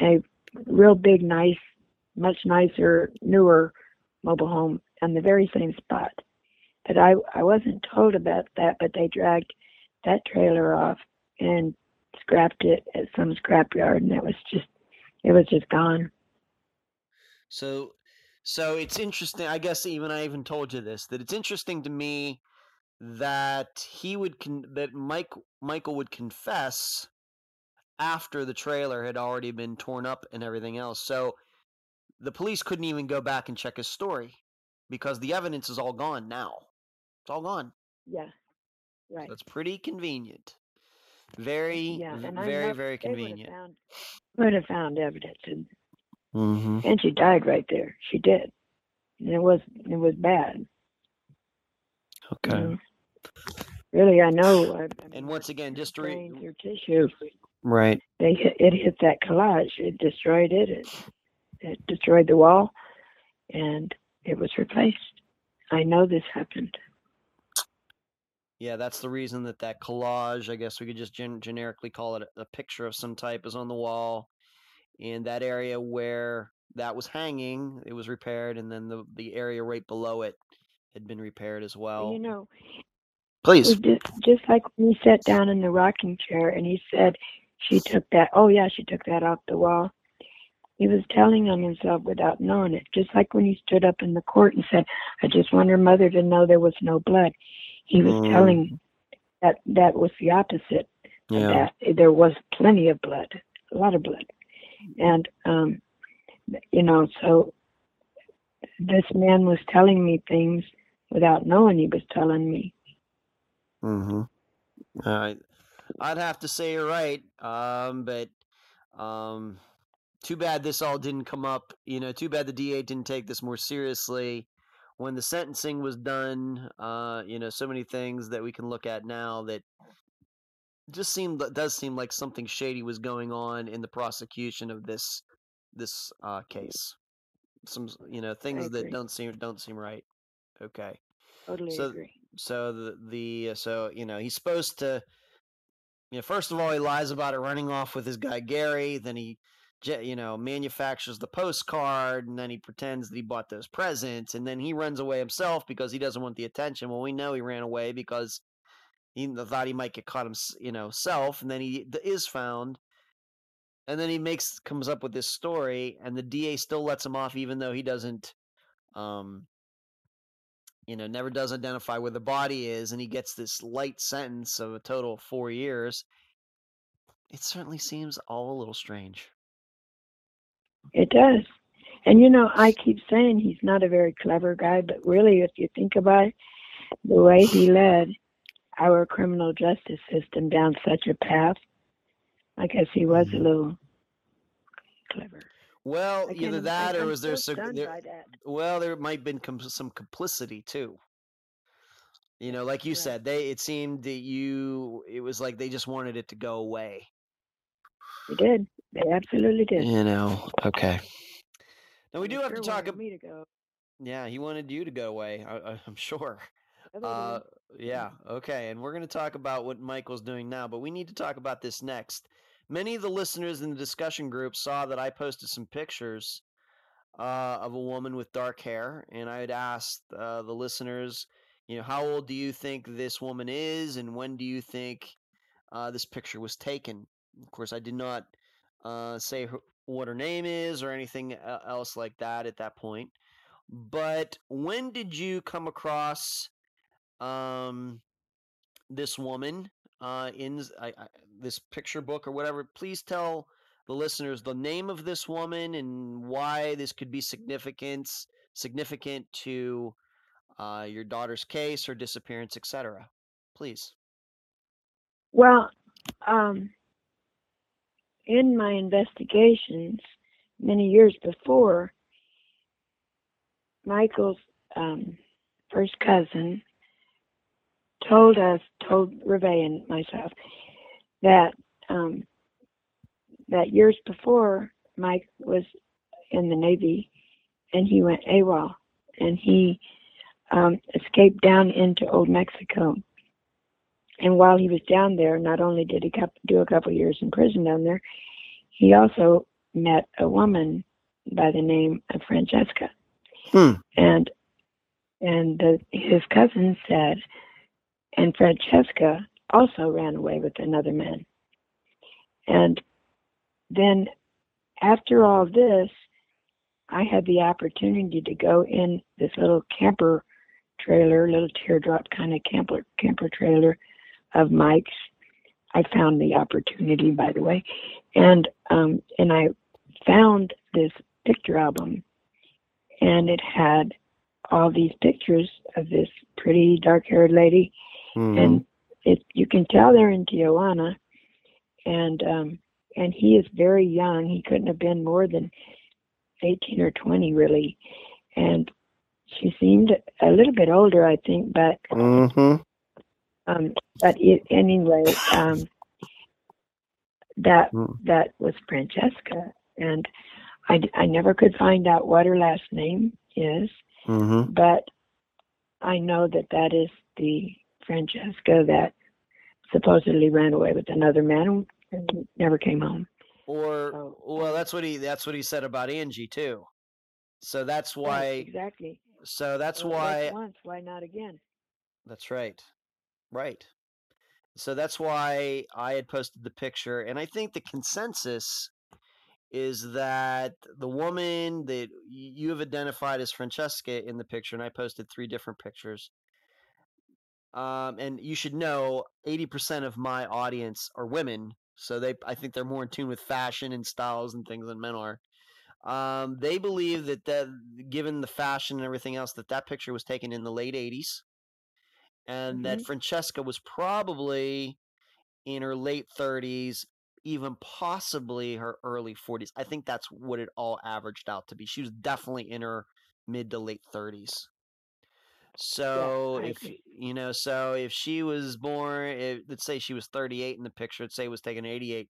a real big, nice, much nicer, newer mobile home on the very same spot. But I I wasn't told about that, but they dragged that trailer off and scrapped it at some scrapyard, and it was just it was just gone. So, so it's interesting. I guess even I even told you this that it's interesting to me that he would con- that Mike Michael would confess after the trailer had already been torn up and everything else. So the police couldn't even go back and check his story because the evidence is all gone now. It's all gone. Yeah, right. That's pretty convenient. Very, Yeah, v- and I very, very they would have convenient. found would have found evidence, and Mm-hmm. and she died right there. She did. And it was it was bad. Okay. you know. Really, I know. I, I And once again, just to re- brains or tissue. right. They it hit that collage. It destroyed it. It, it destroyed the wall, and it was replaced. I know this happened. Yeah, that's the reason that that collage, I guess we could just gen- generically call it a, a picture of some type, is on the wall. In that area where that was hanging, it was repaired, and then the the area right below it had been repaired as well. you know, Please. just, just like when he sat down in the rocking chair and he said she took that. Oh yeah, she took that off the wall. He was telling on himself without knowing it. Just like when he stood up in the court and said, "I just want her mother to know there was no blood." He was Mm. telling that that was the opposite. Yeah. that there was plenty of blood, a lot of blood, and um, you know, so this man was telling me things without knowing he was telling me. Mm-hmm. Uh, I'd have to say you're right. Um, but um, too bad this all didn't come up. You know, too bad the DA didn't take this more seriously when the sentencing was done. Uh, you know, so many things that we can look at now that just seem does seem like something shady was going on in the prosecution of this this uh, case. Some you know things that don't seem don't seem right. Okay. Totally So- agree. So the the so you know he's supposed to. You know, first of all, he lies about it running off with his guy Gary. Then he, you know, manufactures the postcard, and then he pretends that he bought those presents, and then he runs away himself because he doesn't want the attention. Well, we know he ran away because he thought he might get caught him, you know, self, and then he is found. and then he makes comes up with this story, and the DA still lets him off, even though he doesn't, um, you know, never does identify where the body is, and he gets this light sentence of a total of four years. It certainly seems all a little strange. It does. And you know, I keep saying he's not a very clever guy, but really, if you think about it, the way he led our criminal justice system down such a path, I guess he was a Mhm. little clever. Well, either that or I'm was there so some? There, well, there might have been com- some complicity too. You know, like you Right. said, they it seemed that you it was like they just wanted it to go away. They did. They absolutely did. You know, okay. Now we do have to talk. wanted ab- me to go. Yeah, he wanted you to go away. I, I, I'm sure. Uh, yeah, okay. And we're going to talk about what Michael's doing now, but we need to talk about this next. Many of the listeners in the discussion group saw that I posted some pictures uh, of a woman with dark hair, and I had asked uh, the listeners, you know, how old do you think this woman is, and when do you think uh, this picture was taken? Of course, I did not uh, say her, what her name is or anything e- else like that at that point. But when did you come across um, this woman uh, in I, I, this picture book or whatever? Please tell the listeners the name of this woman and why this could be significance significant to uh, your daughter's case or disappearance, etc. Please. Well, um, in my investigations many years before, Michael's um, first cousin told us, told Reve and myself, that um, that years before Mike was in the Navy and he went AWOL and he um, escaped down into Old Mexico. And while he was down there, not only did he do a couple years in prison down there, he also met a woman by the name of Francesca. Hmm. And and the, his cousin said, and Francesca also ran away with another man. And then after all this, I had the opportunity to go in this little camper trailer, little teardrop kind of camper camper trailer of Mike's. I found the opportunity, by the way, and um, and I found this picture album, and it had all these pictures of this pretty dark-haired lady, Mm-hmm. and it you can tell they're in Tijuana, and um, and he is very young. He couldn't have been more than eighteen or twenty, really, and she seemed a little bit older, I think, but Mm-hmm. um, but it, anyway, um, that Mm. that was Francesca, and I, I never could find out what her last name is, Mm-hmm. but I know that that is the Francesca that supposedly ran away with another man and never came home. Or So, well, that's what he that's what he said about Angie too. So that's Right, why. exactly. So that's Well, why. once, why not again? That's right. Right. So that's why I had posted the picture. And I think the consensus is that the woman that you have identified as Francesca in the picture, and I posted three different pictures. Um, and you should know 80% of my audience are women. So they, I think they're more in tune with fashion and styles and things than men are. Um, they believe that, that given the fashion and everything else, that that picture was taken in the late 80s and that Mhm. Francesca was probably in her late 30s, even possibly her early 40s. I think that's what it all averaged out to be. She was definitely in her mid to late 30s. So I if agree. you know, so if she was born, if, let's say she was 38 in the picture, let's say it was taken 88.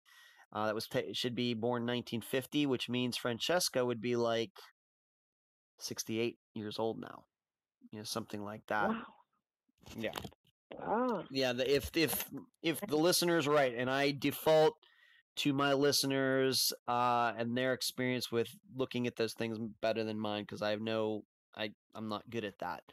Uh, that was ta- should be born 1950, which means Francesca would be like 68 years old now. You know, something like that. Wow. Yeah. Wow. Yeah, the, if if if the listener's right, and I default to my listeners uh, and their experience with looking at those things better than mine because I have no, I I'm not good at that.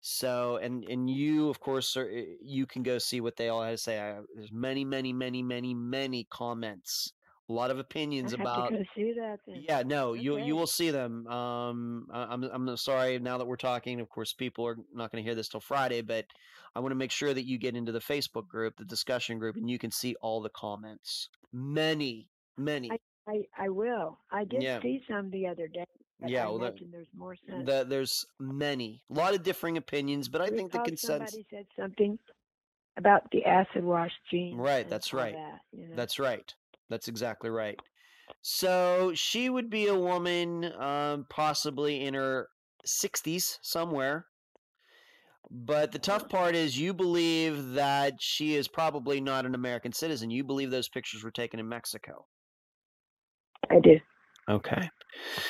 So and and you of course are, eh, you can go see what they all had to say. I, there's many many many many many comments a lot of opinions I about. see that. Then. Yeah, no, you Okay. you will see them. Um, I- I'm I'm sorry now that we're talking. Of course, people are not going to hear this till Friday, but I want to make sure that you get into the Facebook group, the discussion group, and you can see all the comments. Many, many. I I will. I did Yeah. see some the other day. But Yeah, I well, that- there's more. The, there's many, a lot of differing opinions, but I think the consensus. somebody said something about the acid wash jeans. Right, that's right. That, you know? That's right. That's exactly right. So she would be a woman, um, possibly in her 60s somewhere. But the tough part is you believe that she is probably not an American citizen. You believe those pictures were taken in Mexico. I do. Okay.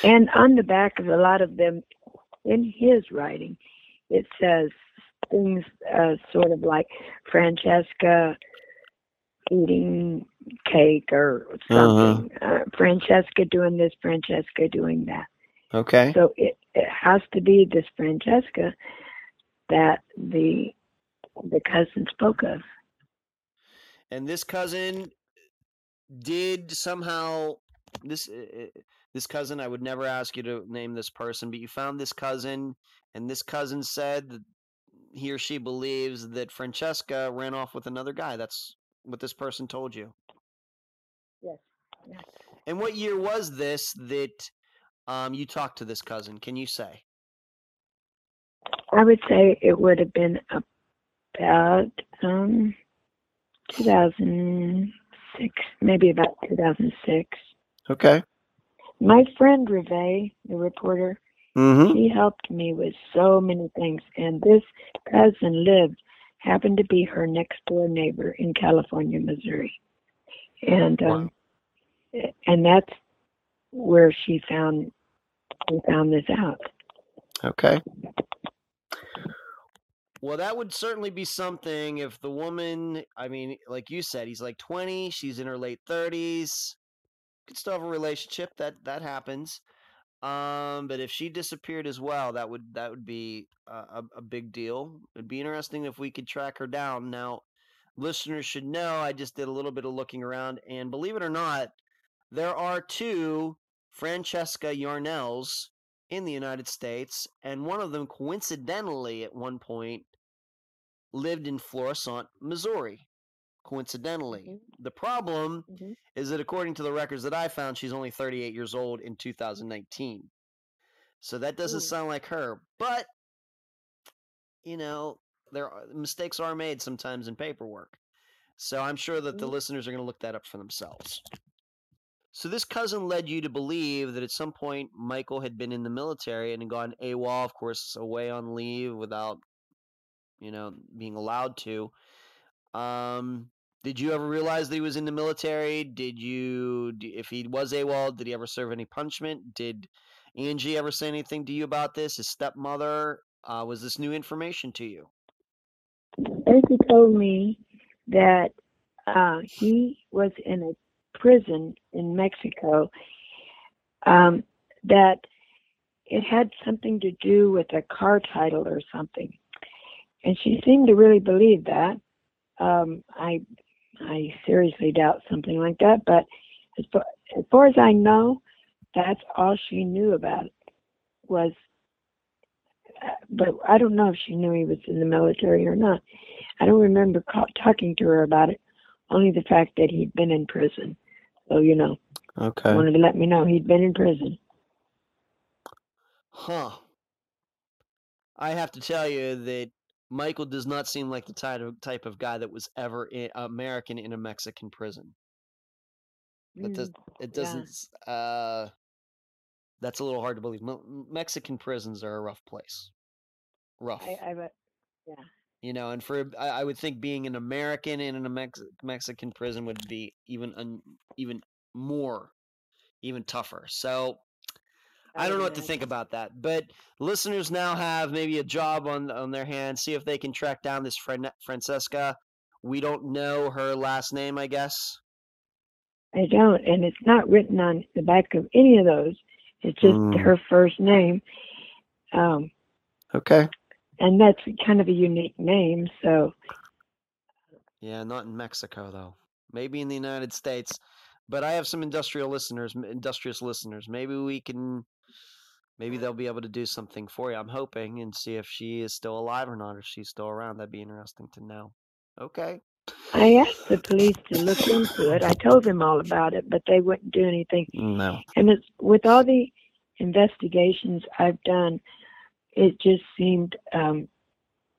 And on the back of a lot of them, in his writing, it says things uh, sort of like Francesca eating cake or Uh-huh. something. uh Francesca doing this, Francesca doing that. Okay. So it, it has to be this Francesca that the the cousin spoke of. And this cousin did somehow this uh, this cousin I would never ask you to name this person, but you found this cousin and this cousin said that he or she believes that Francesca ran off with another guy. That's what this person told you. Yes. yes. And what year was this that um, you talked to this cousin? Can you say? I would say it would have been about um 2006, maybe about 2006. Okay. My friend Reve, the reporter, Mm-hmm. he helped me with so many things, and this cousin lived happened to be her next door neighbor in California, Missouri, and um, and that's where she found we found this out. Okay. Well, that would certainly be something if the woman, I mean, like you said, he's like 20, she's in her late 30s. Could still have a relationship. That that happens. Um, but if she disappeared as well, that would that would be a, a, big deal. It'd be interesting if we could track her down. Now, listeners should know I just did a little bit of looking around, and believe it or not, there are two Francesca Yarnells in the United States, and one of them coincidentally at one point lived in Florissant, Missouri. Coincidentally. Mhm. The problem Mhm. is that according to the records that I found, she's only 38 years old in 2019. So that doesn't Ooh. sound like her. But, you know, there are, mistakes are made sometimes in paperwork. So I'm sure that the Mhm. listeners are going to look that up for themselves. So this cousin led you to believe that at some point Michael had been in the military and had gone AWOL, of course, away on leave without, you know, being allowed to. Um, did you ever realize that he was in the military? Did you, if he was AWOL, did he ever serve any punishment? Did Angie ever say anything to you about this? His stepmother? Uh, was this new information to you? Becky told me that uh, he was in a prison in Mexico. Um, that it had something to do with a car title or something, and she seemed to really believe that. Um, I I seriously doubt something like that, but as far, as far as I know, that's all she knew about it was. uh, But I don't know if she knew he was in the military or not. I don't remember talking to her about it. Only the fact that he'd been in prison. So you know, Okay. wanted to let me know he'd been in prison. Huh. I have to tell you that Michael does not seem like the type of type of guy that was ever i American in a Mexican prison. That does Mm, it doesn't s- uh that's a little hard to believe. Mexican prisons are a rough place. Rough. I, I, but yeah. You know, and for I, I would think being an American in a Mex- Mexican prison would be even un, even more, even tougher. So I don't know what to think about that. But listeners now have maybe a job on on their hands. See if they can track down this Fran- Francesca. We don't know her last name, I guess. I don't, and it's not written on the back of any of those. It's just Mm. her first name, um, Okay. and that's kind of a unique name. So Yeah, not in Mexico though. Maybe in the United States. but I have some industrial listeners, industrious listeners. Maybe we can, maybe they'll be able to do something for you. I'm hoping and see if she is still alive or not, or she's still around. That'd be interesting to know. Okay. I asked the police to look into it. I told them all about it, but they wouldn't do anything. No. And it's with all the investigations I've done, it just seemed um,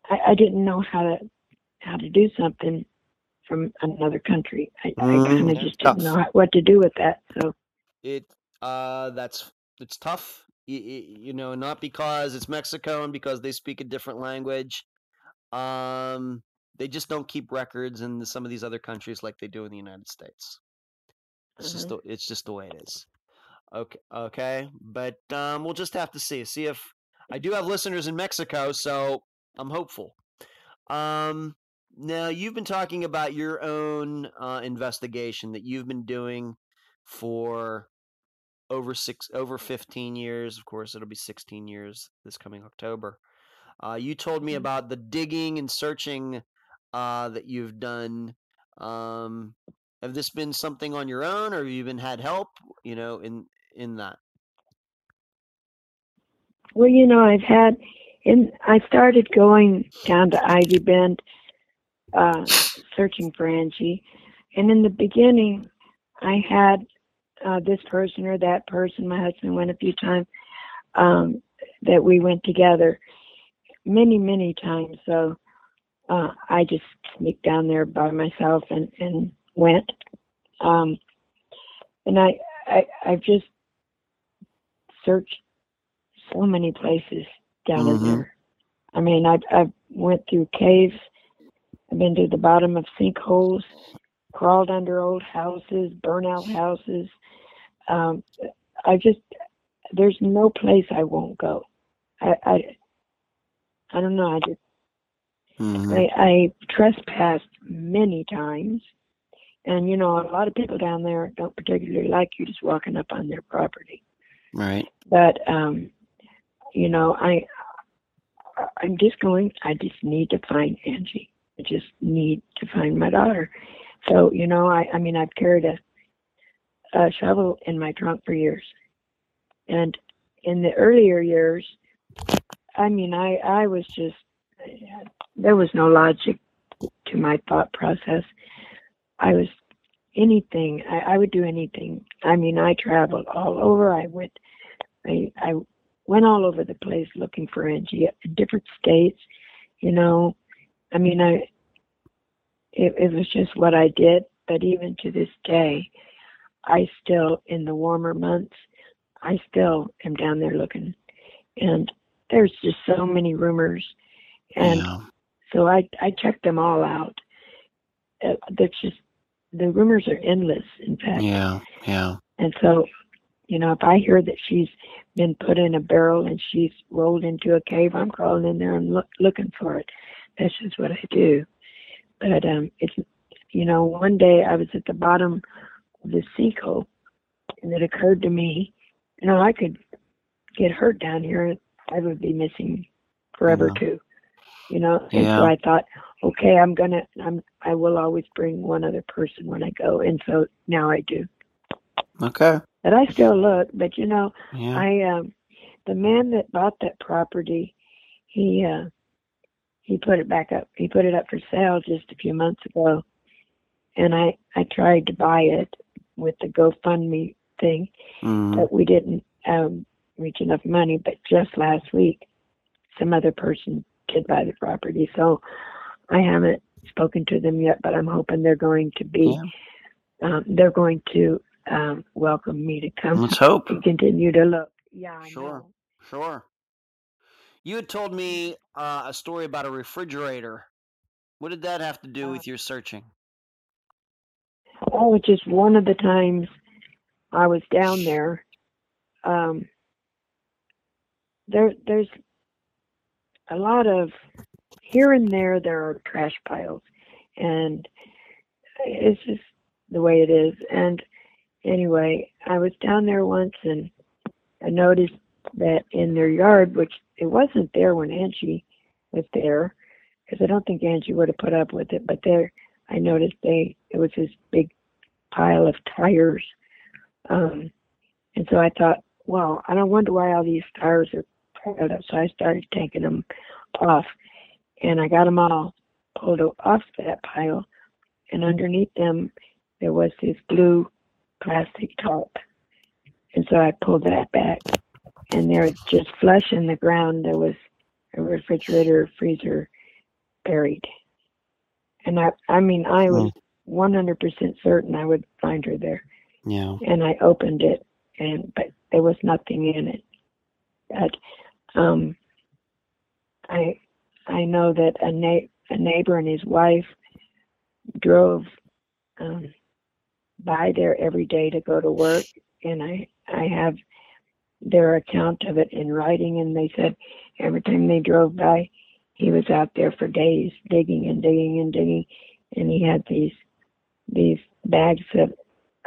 I, I didn't know how to how to do something from another country. I, Mm, I kind of just tough. didn't know what to do with that. So It uh that's it's tough. You, you know, not because it's Mexico and because they speak a different language. Um they just don't keep records in some of these other countries like they do in the United States. It's just uh the, it's just the way it is. Okay, okay, but um we'll just have to see. See if I do have listeners in Mexico, so I'm hopeful. Um now you've been talking about your own uh, investigation that you've been doing for over six over 15 years of course it'll be 16 years this coming october uh, you told me Mhm. about the digging and searching uh, that you've done um, have this been something on your own or have you been had help you know in in that well, you know, I've had in I started going down to Ivy Bend, uh, searching for Angie, and in the beginning, I had uh, this person or that person. My husband went a few times. Um, that we went together many, many times. So uh, I just sneaked down there by myself and and went. Um, and I, I I've just searched so many places down Mhm. in there. I mean, I I went through caves. I've been to the bottom of sinkholes, crawled under old houses, burnout houses. Um, I just there's no place I won't go. I I, I don't know. I just I, I trespassed many times, and you know a lot of people down there don't particularly like you just walking up on their property. right But um, you know, I I'm just going. I just need to find Angie. I just need to find my daughter. So you know, I I mean, I've carried a a shovel in my trunk for years, and in the earlier years, I mean, I I was just there was no logic to my thought process. I was anything. I, I would do anything. I mean, I traveled all over. I went. I I went all over the place looking for Angie in different states. You know, I mean, I it, it was just what I did. But even to this day, I still in the warmer months, I still am down there looking, and there's just so many rumors, and yeah. so I I checked them all out. Uh, there's just the rumors are endless. In fact, yeah yeah and so, you know, if I hear that she's been put in a barrel and she's rolled into a cave, I'm crawling in there and look, looking for it. That's just what I do. But um, it's, you know, one day I was at the bottom the sinkhole, and it occurred to me, you know, I could get hurt down here, I would be missing forever Yeah. too. You know, and Yeah. so I thought, okay, I'm gonna, I'm, I will always bring one other person when I go, and so now I do. okay But I still look. But you know, yeah I um, the man that bought that property, he uh, he put it back up. He put it up for sale just a few months ago, and I I tried to buy it with the GoFundMe thing, Mhm. but we didn't um, reach enough money. But just last week, some other person did buy the property, so I haven't spoken to them yet. But I'm hoping they're going to be yeah. um, they're going to um, welcome me to come let's hope and continue to look. Yeah, I Sure. know. Sure. You had told me uh, a story about a refrigerator. What did that have to do Uh, with your searching? Oh, just one of the times I was down there. Um, there, there's a lot of here and there. There are trash piles, and it's just the way it is. And anyway, I was down there once, and I noticed that in their yard, which it wasn't there when Angie was there, because I don't think Angie would have put up with it. But there, I noticed they it was this big pile of tires. Um, and so I thought, well, I don't wonder why all these tires are piled up. So I started taking them off, and I got them all pulled off that pile. And underneath them, there was this blue plastic tarp. And so I pulled that back, and there, just flush in the ground, there was a refrigerator, freezer buried. And I, I mean, I was 100% certain I would find her there. Yeah. And I opened it, and but there was nothing in it. But um, I, I know that a, na- a neighbor and his wife drove um, by there every day to go to work, and I, I have their account of it in writing, and they said every time they drove by, he was out there for days digging and digging and digging, and he had these these bags of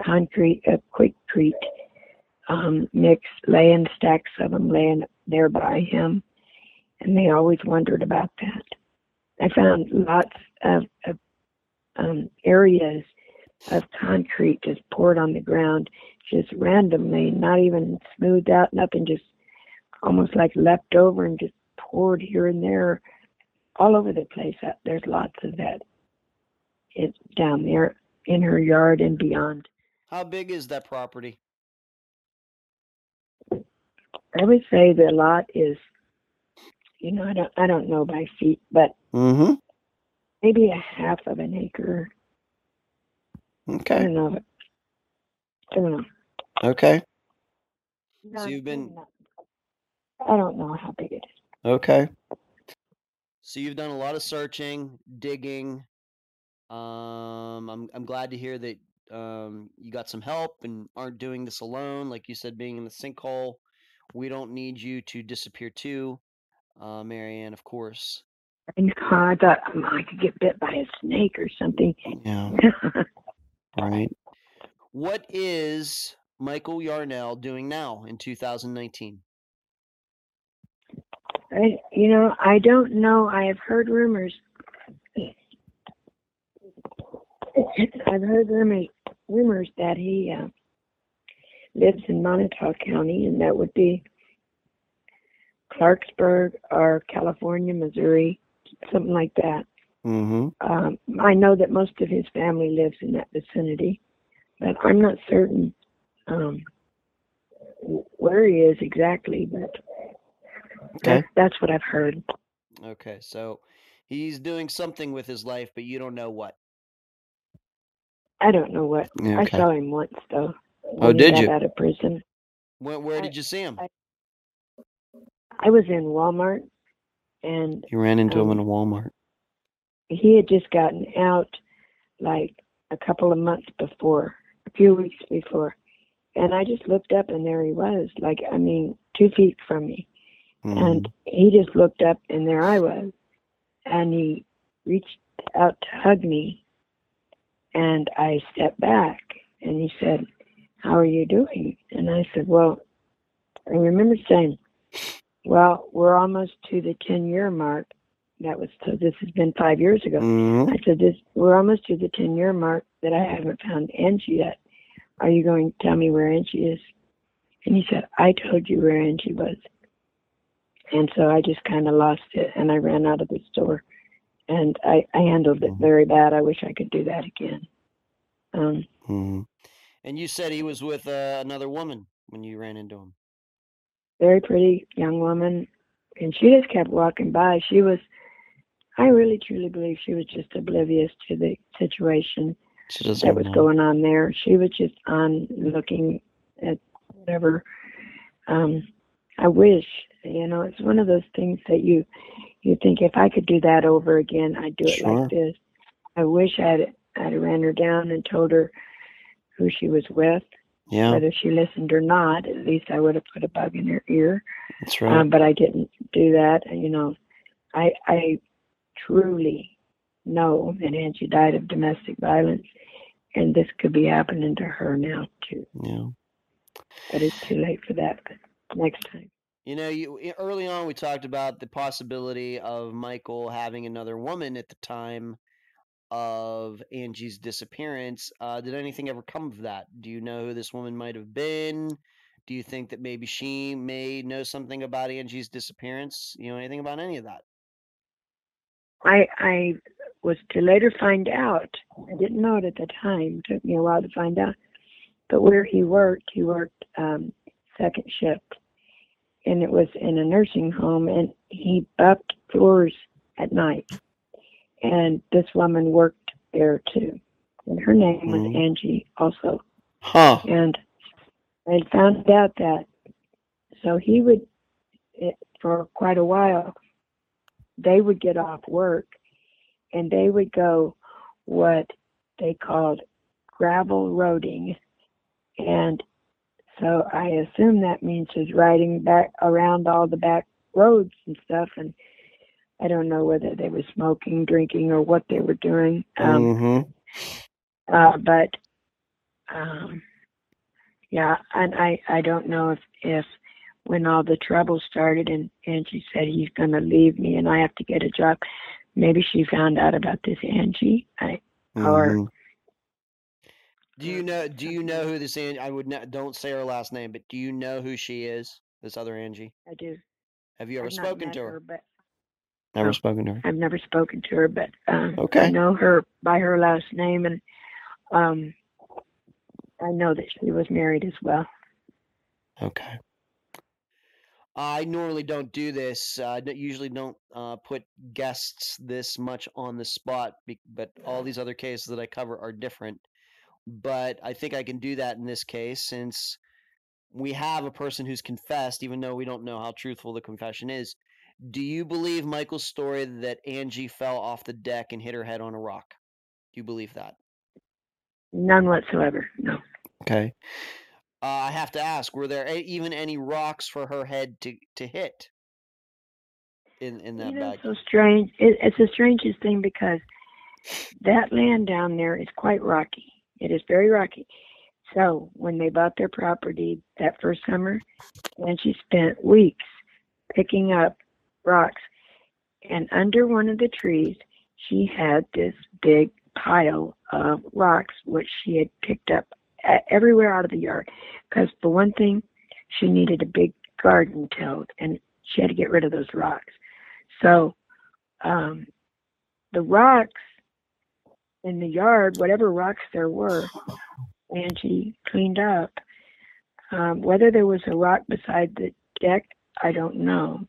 concrete, of Quikrete um, mix, laying stacks of them laying there by him, and they always wondered about that. I found lots of, of um, areas of concrete just poured on the ground, just randomly, not even smoothed out, nothing, just almost like left over and just poured here and there, all over the place. There's lots of that. It's down there in her yard and beyond. How big is that property? I would say the lot is, you know, I don't, I don't know by feet, but Mm-hmm. maybe a half of an acre. Okay. I don't know. I don't know. Okay. Not- you've been- I don't know how big it is. Okay. So you've done a lot of searching, digging. Um, I'm I'm glad to hear that um, you got some help and aren't doing this alone. Like you said, being in the sinkhole, we don't need you to disappear too, uh, Marianne. Of course. I know. I thought um, I could get bit by a snake or something. Yeah. Right. What is Michael Yarnell doing now in 2019? I, you know, I don't know. I have heard rumors. I've heard rumors, rumors that he uh, lives in Moniteau County, and that would be Clarksburg or California, Missouri, something like that. Mm-hmm. Um, I know that most of his family lives in that vicinity, but I'm not certain um, where he is exactly. But Okay. that's, that's what I've heard. Okay. So he's doing something with his life, but you don't know what. I don't know what. I Okay. saw him once though. Oh, did you? Out of prison. Where, where I- did you see him? I- I was in Walmart, and You ran into him in um, a Walmart. he had just gotten out like a couple of months before, a few weeks before, and I just looked up, and there he was, like I mean, two feet from me, and he just looked up, and there I was, and he reached out to hug me, and I stepped back, and he said, "How are you doing?" And I said, "Well," I remember saying, "Well, we're almost to the ten-year mark." That was so. This has been five years ago. Mhm. I said, "This we're almost to the ten-year mark that I haven't found Angie yet. Are you going to tell me where Angie is?" And he said, "I told you where Angie was." And so I just kind of lost it, and I ran out of the store, and I, I handled it Mhm. very bad. I wish I could do that again. Um, Mhm. And you said he was with uh, another woman when you ran into him. very pretty young woman, and she just kept walking by. She was, I really truly believe she was just oblivious to the situation. That was know. going on there. She was just on looking at whatever. Um, I wish, you know, it's one of those things that you you think if I could do that over again, I'd do it Sure. like this. I wish I'd I'd ran her down and told her who she was with, Yeah, whether she listened or not. At least I would have put a bug in her ear. that's right. Um, but I didn't do that. You know, I I truly know that Angie died of domestic violence, and this could be happening to her now too. yeah. But it's too late for that. But next time, You know, you early on we talked about the possibility of Michael having another woman at the time. of Angie's disappearance. Uh, did anything ever come of that? Do you know who this woman might have been? Do you think that maybe she may know something about Angie's disappearance? You know anything about any of that? I I was to later find out. I didn't know it at the time. It took me a while to find out. But where he worked, he worked um, second shift, and it was in a nursing home, and he buffed floors at night. And this woman worked there too, and her name was Mhm. Angie also. Huh. And I found out that, so he would, it, for quite a while, they would get off work and they would go what they called gravel roading. And so I assume that means just riding back around all the back roads and stuff. And I don't know whether they were smoking, drinking, or what they were doing. Um, mm-hmm. uh, but um, yeah, and I I don't know if if when all the trouble started and Angie said he's gonna leave me and I have to get a job, maybe she found out about this Angie. I Or- Mhm. Do you know? Do you know who (laughs) this Angie? I would not. Don't say her last name, but do you know who she is? This other Angie. I do. Have you ever I've spoken to her? but Never No. spoken to her. I've never spoken to her, but um, I know her by her last name, and um, I know that she was married as well. Okay. I normally don't do this. I usually don't uh, put guests this much on the spot, but all these other cases that I cover are different. But I think I can do that in this case since we have a person who's confessed, even though we don't know how truthful the confession is. Do you believe Michael's story that Angie fell off the deck and hit her head on a rock? Do you believe that? None whatsoever. No. Okay. Uh, I have to ask: Were there even any rocks for her head to to hit in in that you know, bag? so strange. It, it's the strangest thing because that land down there is quite rocky. It is very rocky. So when they bought their property that first summer, and she spent weeks picking up rocks, and under one of the trees, she had this big pile of rocks which she had picked up everywhere out of the yard. Because for one thing, she needed a big garden tilled, and she had to get rid of those rocks. So um, the rocks in the yard, whatever rocks there were, Angie cleaned up. Um, whether there was a rock beside the deck, I don't know.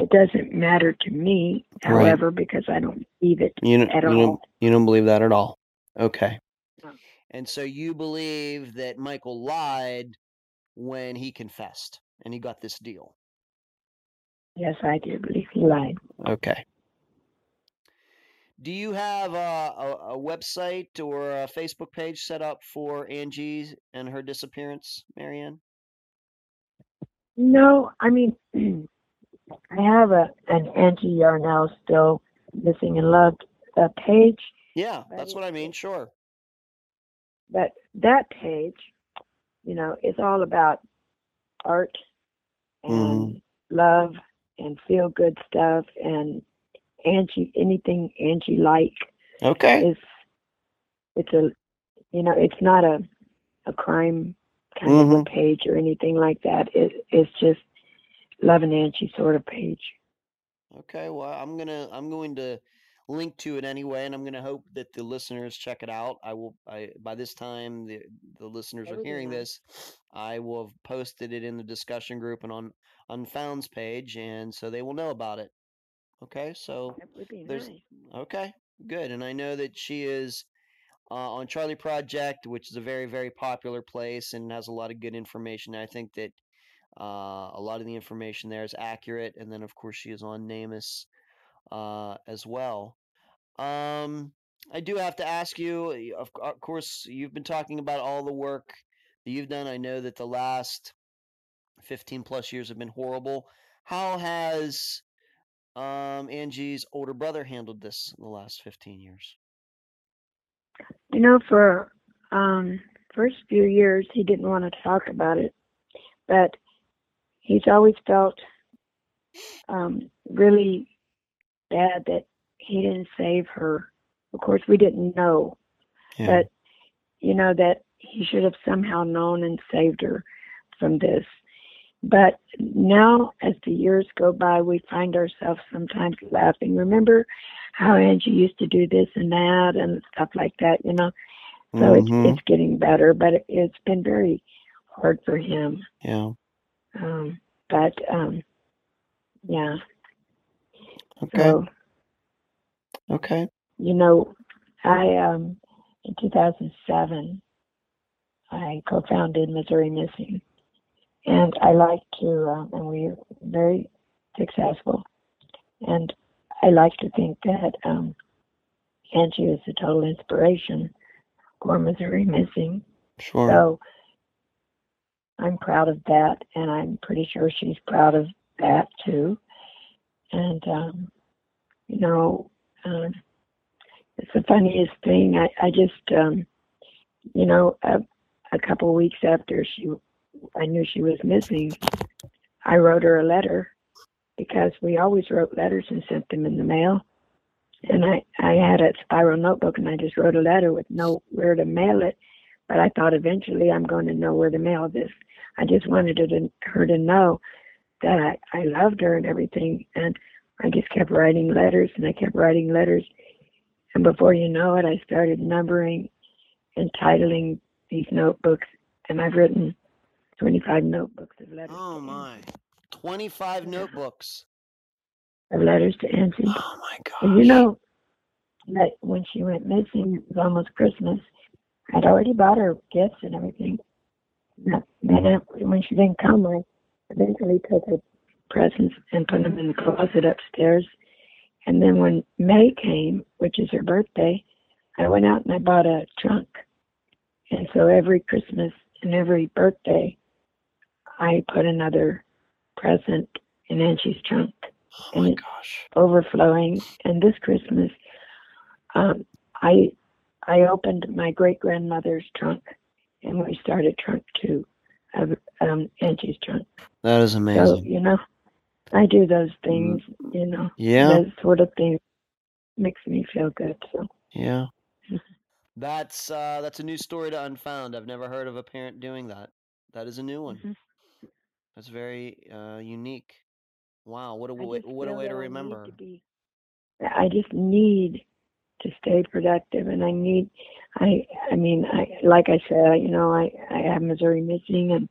It doesn't matter to me, Right. however, because I don't believe it You don't, at you all. don't you don't believe that at all. Okay. No. And so you believe that Michael lied when he confessed and he got this deal. Yes, I do believe he lied. Okay. Do you have a, a, a website or a Facebook page set up for Angie and her disappearance, Marianne? No, I mean, (clears throat) I have a an Angie Yarnell still missing in love uh, page, Yeah, that's what I mean. Sure. but that page, you know, is all about art and love and feel good stuff and Angie anything Angie like Okay. It's it's a you know it's not a a crime kind of a Mhm. page or anything like that. It it's just love and Angie sort of page. Okay, well, I'm gonna I'm going to link to it anyway, and I'm gonna hope that the listeners check it out. I will. I by this time the the listeners That are hearing nice. this, I will have posted it in the discussion group and on Unfound's page, and so they will know about it. Okay, so That would be there's nice. okay, good, and I know that she is uh, on Charley Project, which is a very very popular place and has a lot of good information. I think that uh, a lot of the information there is accurate, and then of course she is on NamUs uh, as well. Um, I do have to ask you. Of, of course, you've been talking about all the work that you've done. I know that the last fifteen plus years have been horrible. How has um, Angie's older brother handled this in the last fifteen years? You know, for um first few years he didn't want to talk about it, but he's always felt um really bad that he didn't save her of course, we didn't know, Yeah. but you know that he should have somehow known and saved her from this. But now, as the years go by, we find ourselves sometimes laughing. Remember how Angie used to do this and that and stuff like that, you know? So Mhm. it's it's getting better, but it, it's been very hard for him. yeah. Um, but um, yeah. Okay. So okay. you know, I um, in 2007, I co-founded Missouri Missing, and I like to, um, and we're very successful, and I like to think that um, Angie is a total inspiration for Missouri Missing. Sure. So I'm proud of that, and I'm pretty sure she's proud of that too. And um, you know, um, it's the funniest thing. I, I just, um, you know, a, a couple of weeks after she, I knew she was missing, I wrote her a letter because we always wrote letters and sent them in the mail. And I, I had a spiral notebook and I just wrote a letter with no where to mail it. But I thought eventually I'm going to know where to mail this. I just wanted her to, her to know that I, I loved her and everything. And I just kept writing letters and I kept writing letters. And before you know it, I started numbering and titling these notebooks. And I've written 25 notebooks of letters. oh my. 25 notebooks. Of letters to Angie. Oh my God. You know that when she went missing, it was almost Christmas. I'd already bought her gifts and everything. And when she didn't come, I eventually took her presents and put them in the closet upstairs. And then when May came, which is her birthday, I went out and I bought a trunk. And so every Christmas and every birthday, I put another present in Angie's trunk oh my gosh. overflowing. And this Christmas, um, I I opened my great grandmother's trunk, and we started trunk two of um, Angie's trunk. That is So amazing. you know, I do those things. You know, yeah. those sort of things makes me feel good. So Yeah. Mhm. That's uh that's a new story to Unfound. I've never heard of a parent doing that. That is a new one. Mhm. That's very uh unique. Wow, what a way, what a way to remember. to I just need to stay productive, and I need. I I mean, I like I said, you know, I I have Missouri Missing, and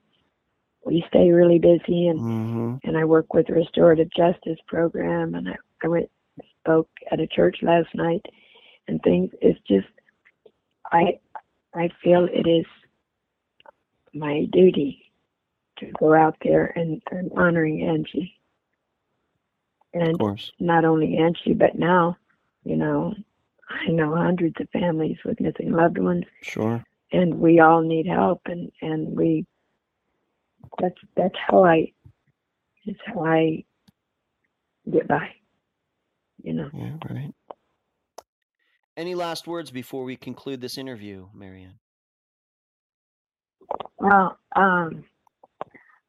we stay really busy, and Mm-hmm. and I work with the Restorative Justice Program, and I, I went spoke at a church last night, and things. It's just, I I feel it is my duty to go out there and, and honoring Angie, Of and course. not only Angie, but now, you know, I know hundreds of families with missing loved ones, Sure. and we all need help, and and we. That's that's how I. It's how I get by. You know. Yeah, right. Any last words before we conclude this interview, Marianne? Well, um,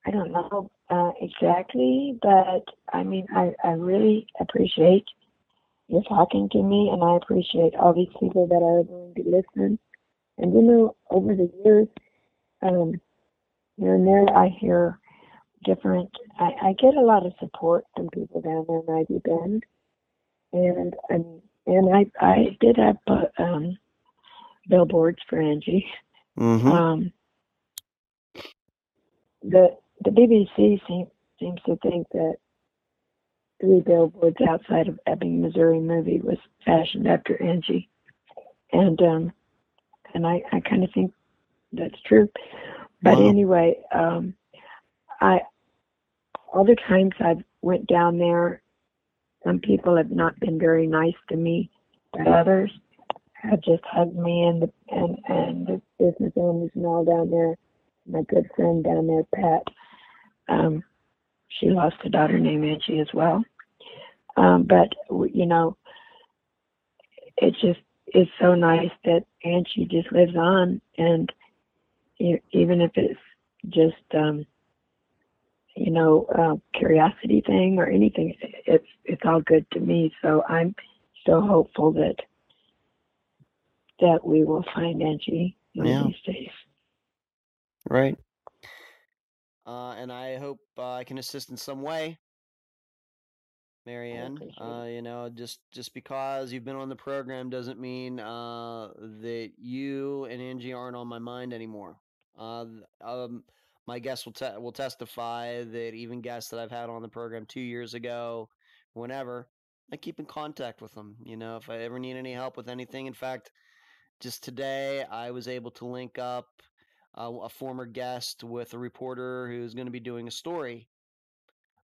I don't know uh, exactly, but I mean, I, I really appreciate you talking to me, and I appreciate all these people that are going to listen. And you know, over the years, um, here and there, I hear different. I, I get a lot of support from people down there in Ivy Bend, and and and I I did have uh, um, billboards for Angie. Mm-hmm. Um, the the BBC seem, seems to think that three billboards outside of Ebbing, Missouri movie was fashioned after Angie, and um, and I I kind of think that's true. But Wow. anyway, um, I all the times I've went down there, some people have not been very nice to me, but others have just hugged me and the and and the business owners and all down there. My good friend down there, Pat. Um, she lost a daughter named Angie as well. Um, but you know, it just is so nice that Angie just lives on, and even if it's just um, you know uh, curiosity thing or anything, it's it's all good to me. So I'm still hopeful that that we will find Angie one Yeah. of these days. Right. Uh, and I hope uh, I can assist in some way, Marianne. Uh, you know, just just because you've been on the program doesn't mean uh, that you and Angie aren't on my mind anymore. Uh, um, my guests will te- will testify that even guests that I've had on the program two years ago, whenever, I keep in contact with them. You know, if I ever need any help with anything. In fact, just today I was able to link up uh, a former guest with a reporter who's going to be doing a story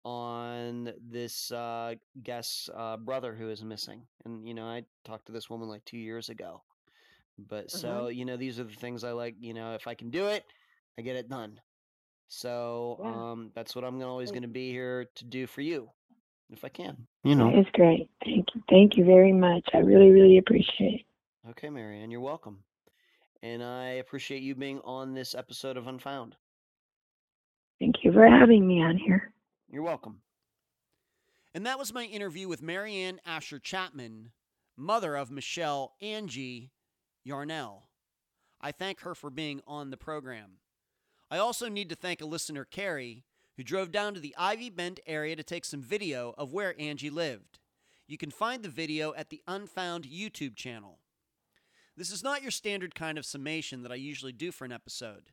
on this uh, guest's uh, brother who is missing. And, you know, I talked to this woman like two years ago. But so, you know, these are the things I like, you know, if I can do it, I get it done. So Yeah. um, that's what I'm always going to be here to do for you, if I can. You know. It's great. Thank you. Thank you very much. I really, really appreciate it. Okay, Marianne, you're welcome. And I appreciate you being on this episode of Unfound. Thank you for having me on here. You're welcome. And that was my interview with Marianne Asher Chapman, mother of Michelle Angie Yarnell. I thank her for being on the program. I also need to thank a listener, Carrie, who drove down to the Ivy Bend area to take some video of where Angie lived. You can find the video at the Unfound YouTube channel. This is not your standard kind of summation that I usually do for an episode.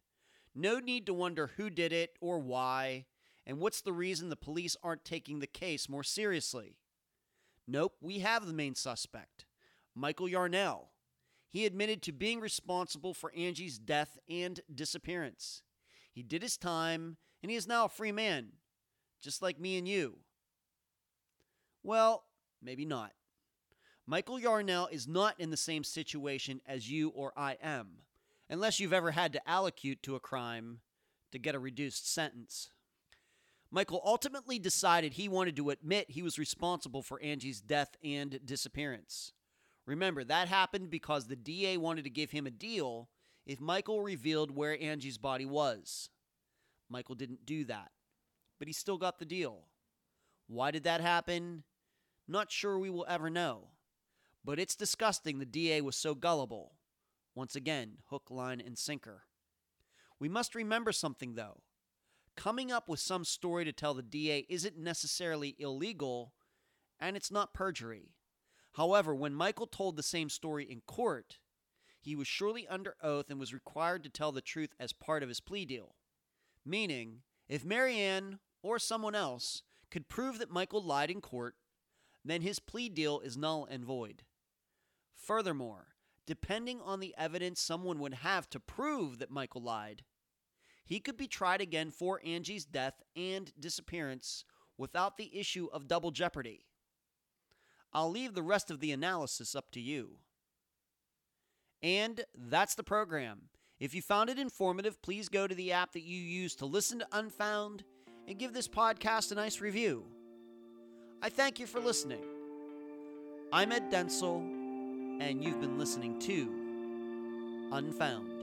No need to wonder who did it or why, and what's the reason the police aren't taking the case more seriously. Nope, we have the main suspect, Michael Yarnell. He admitted to being responsible for Angie's death and disappearance. He did his time, and he is now a free man, just like me and you. Well, maybe not. Michael Yarnell is not in the same situation as you or I am, unless you've ever had to allocute to a crime to get a reduced sentence. Michael ultimately decided he wanted to admit he was responsible for Angie's death and disappearance. Remember, that happened because the DA wanted to give him a deal if Michael revealed where Angie's body was. Michael didn't do that, but he still got the deal. Why did that happen? Not sure we will ever know. But it's disgusting the DA was so gullible. Once again, hook, line, and sinker. We must remember something, though. Coming up with some story to tell the DA isn't necessarily illegal, and it's not perjury. However, when Michael told the same story in court, he was surely under oath and was required to tell the truth as part of his plea deal. Meaning, if Marianne or someone else could prove that Michael lied in court, then his plea deal is null and void. Furthermore, depending on the evidence someone would have to prove that Michael lied, he could be tried again for Angie's death and disappearance without the issue of double jeopardy. I'll leave the rest of the analysis up to you. And that's the program. If you found it informative, please go to the app that you use to listen to Unfound and give this podcast a nice review. I thank you for listening. I'm Ed Dentzel, and you've been listening to Unfound.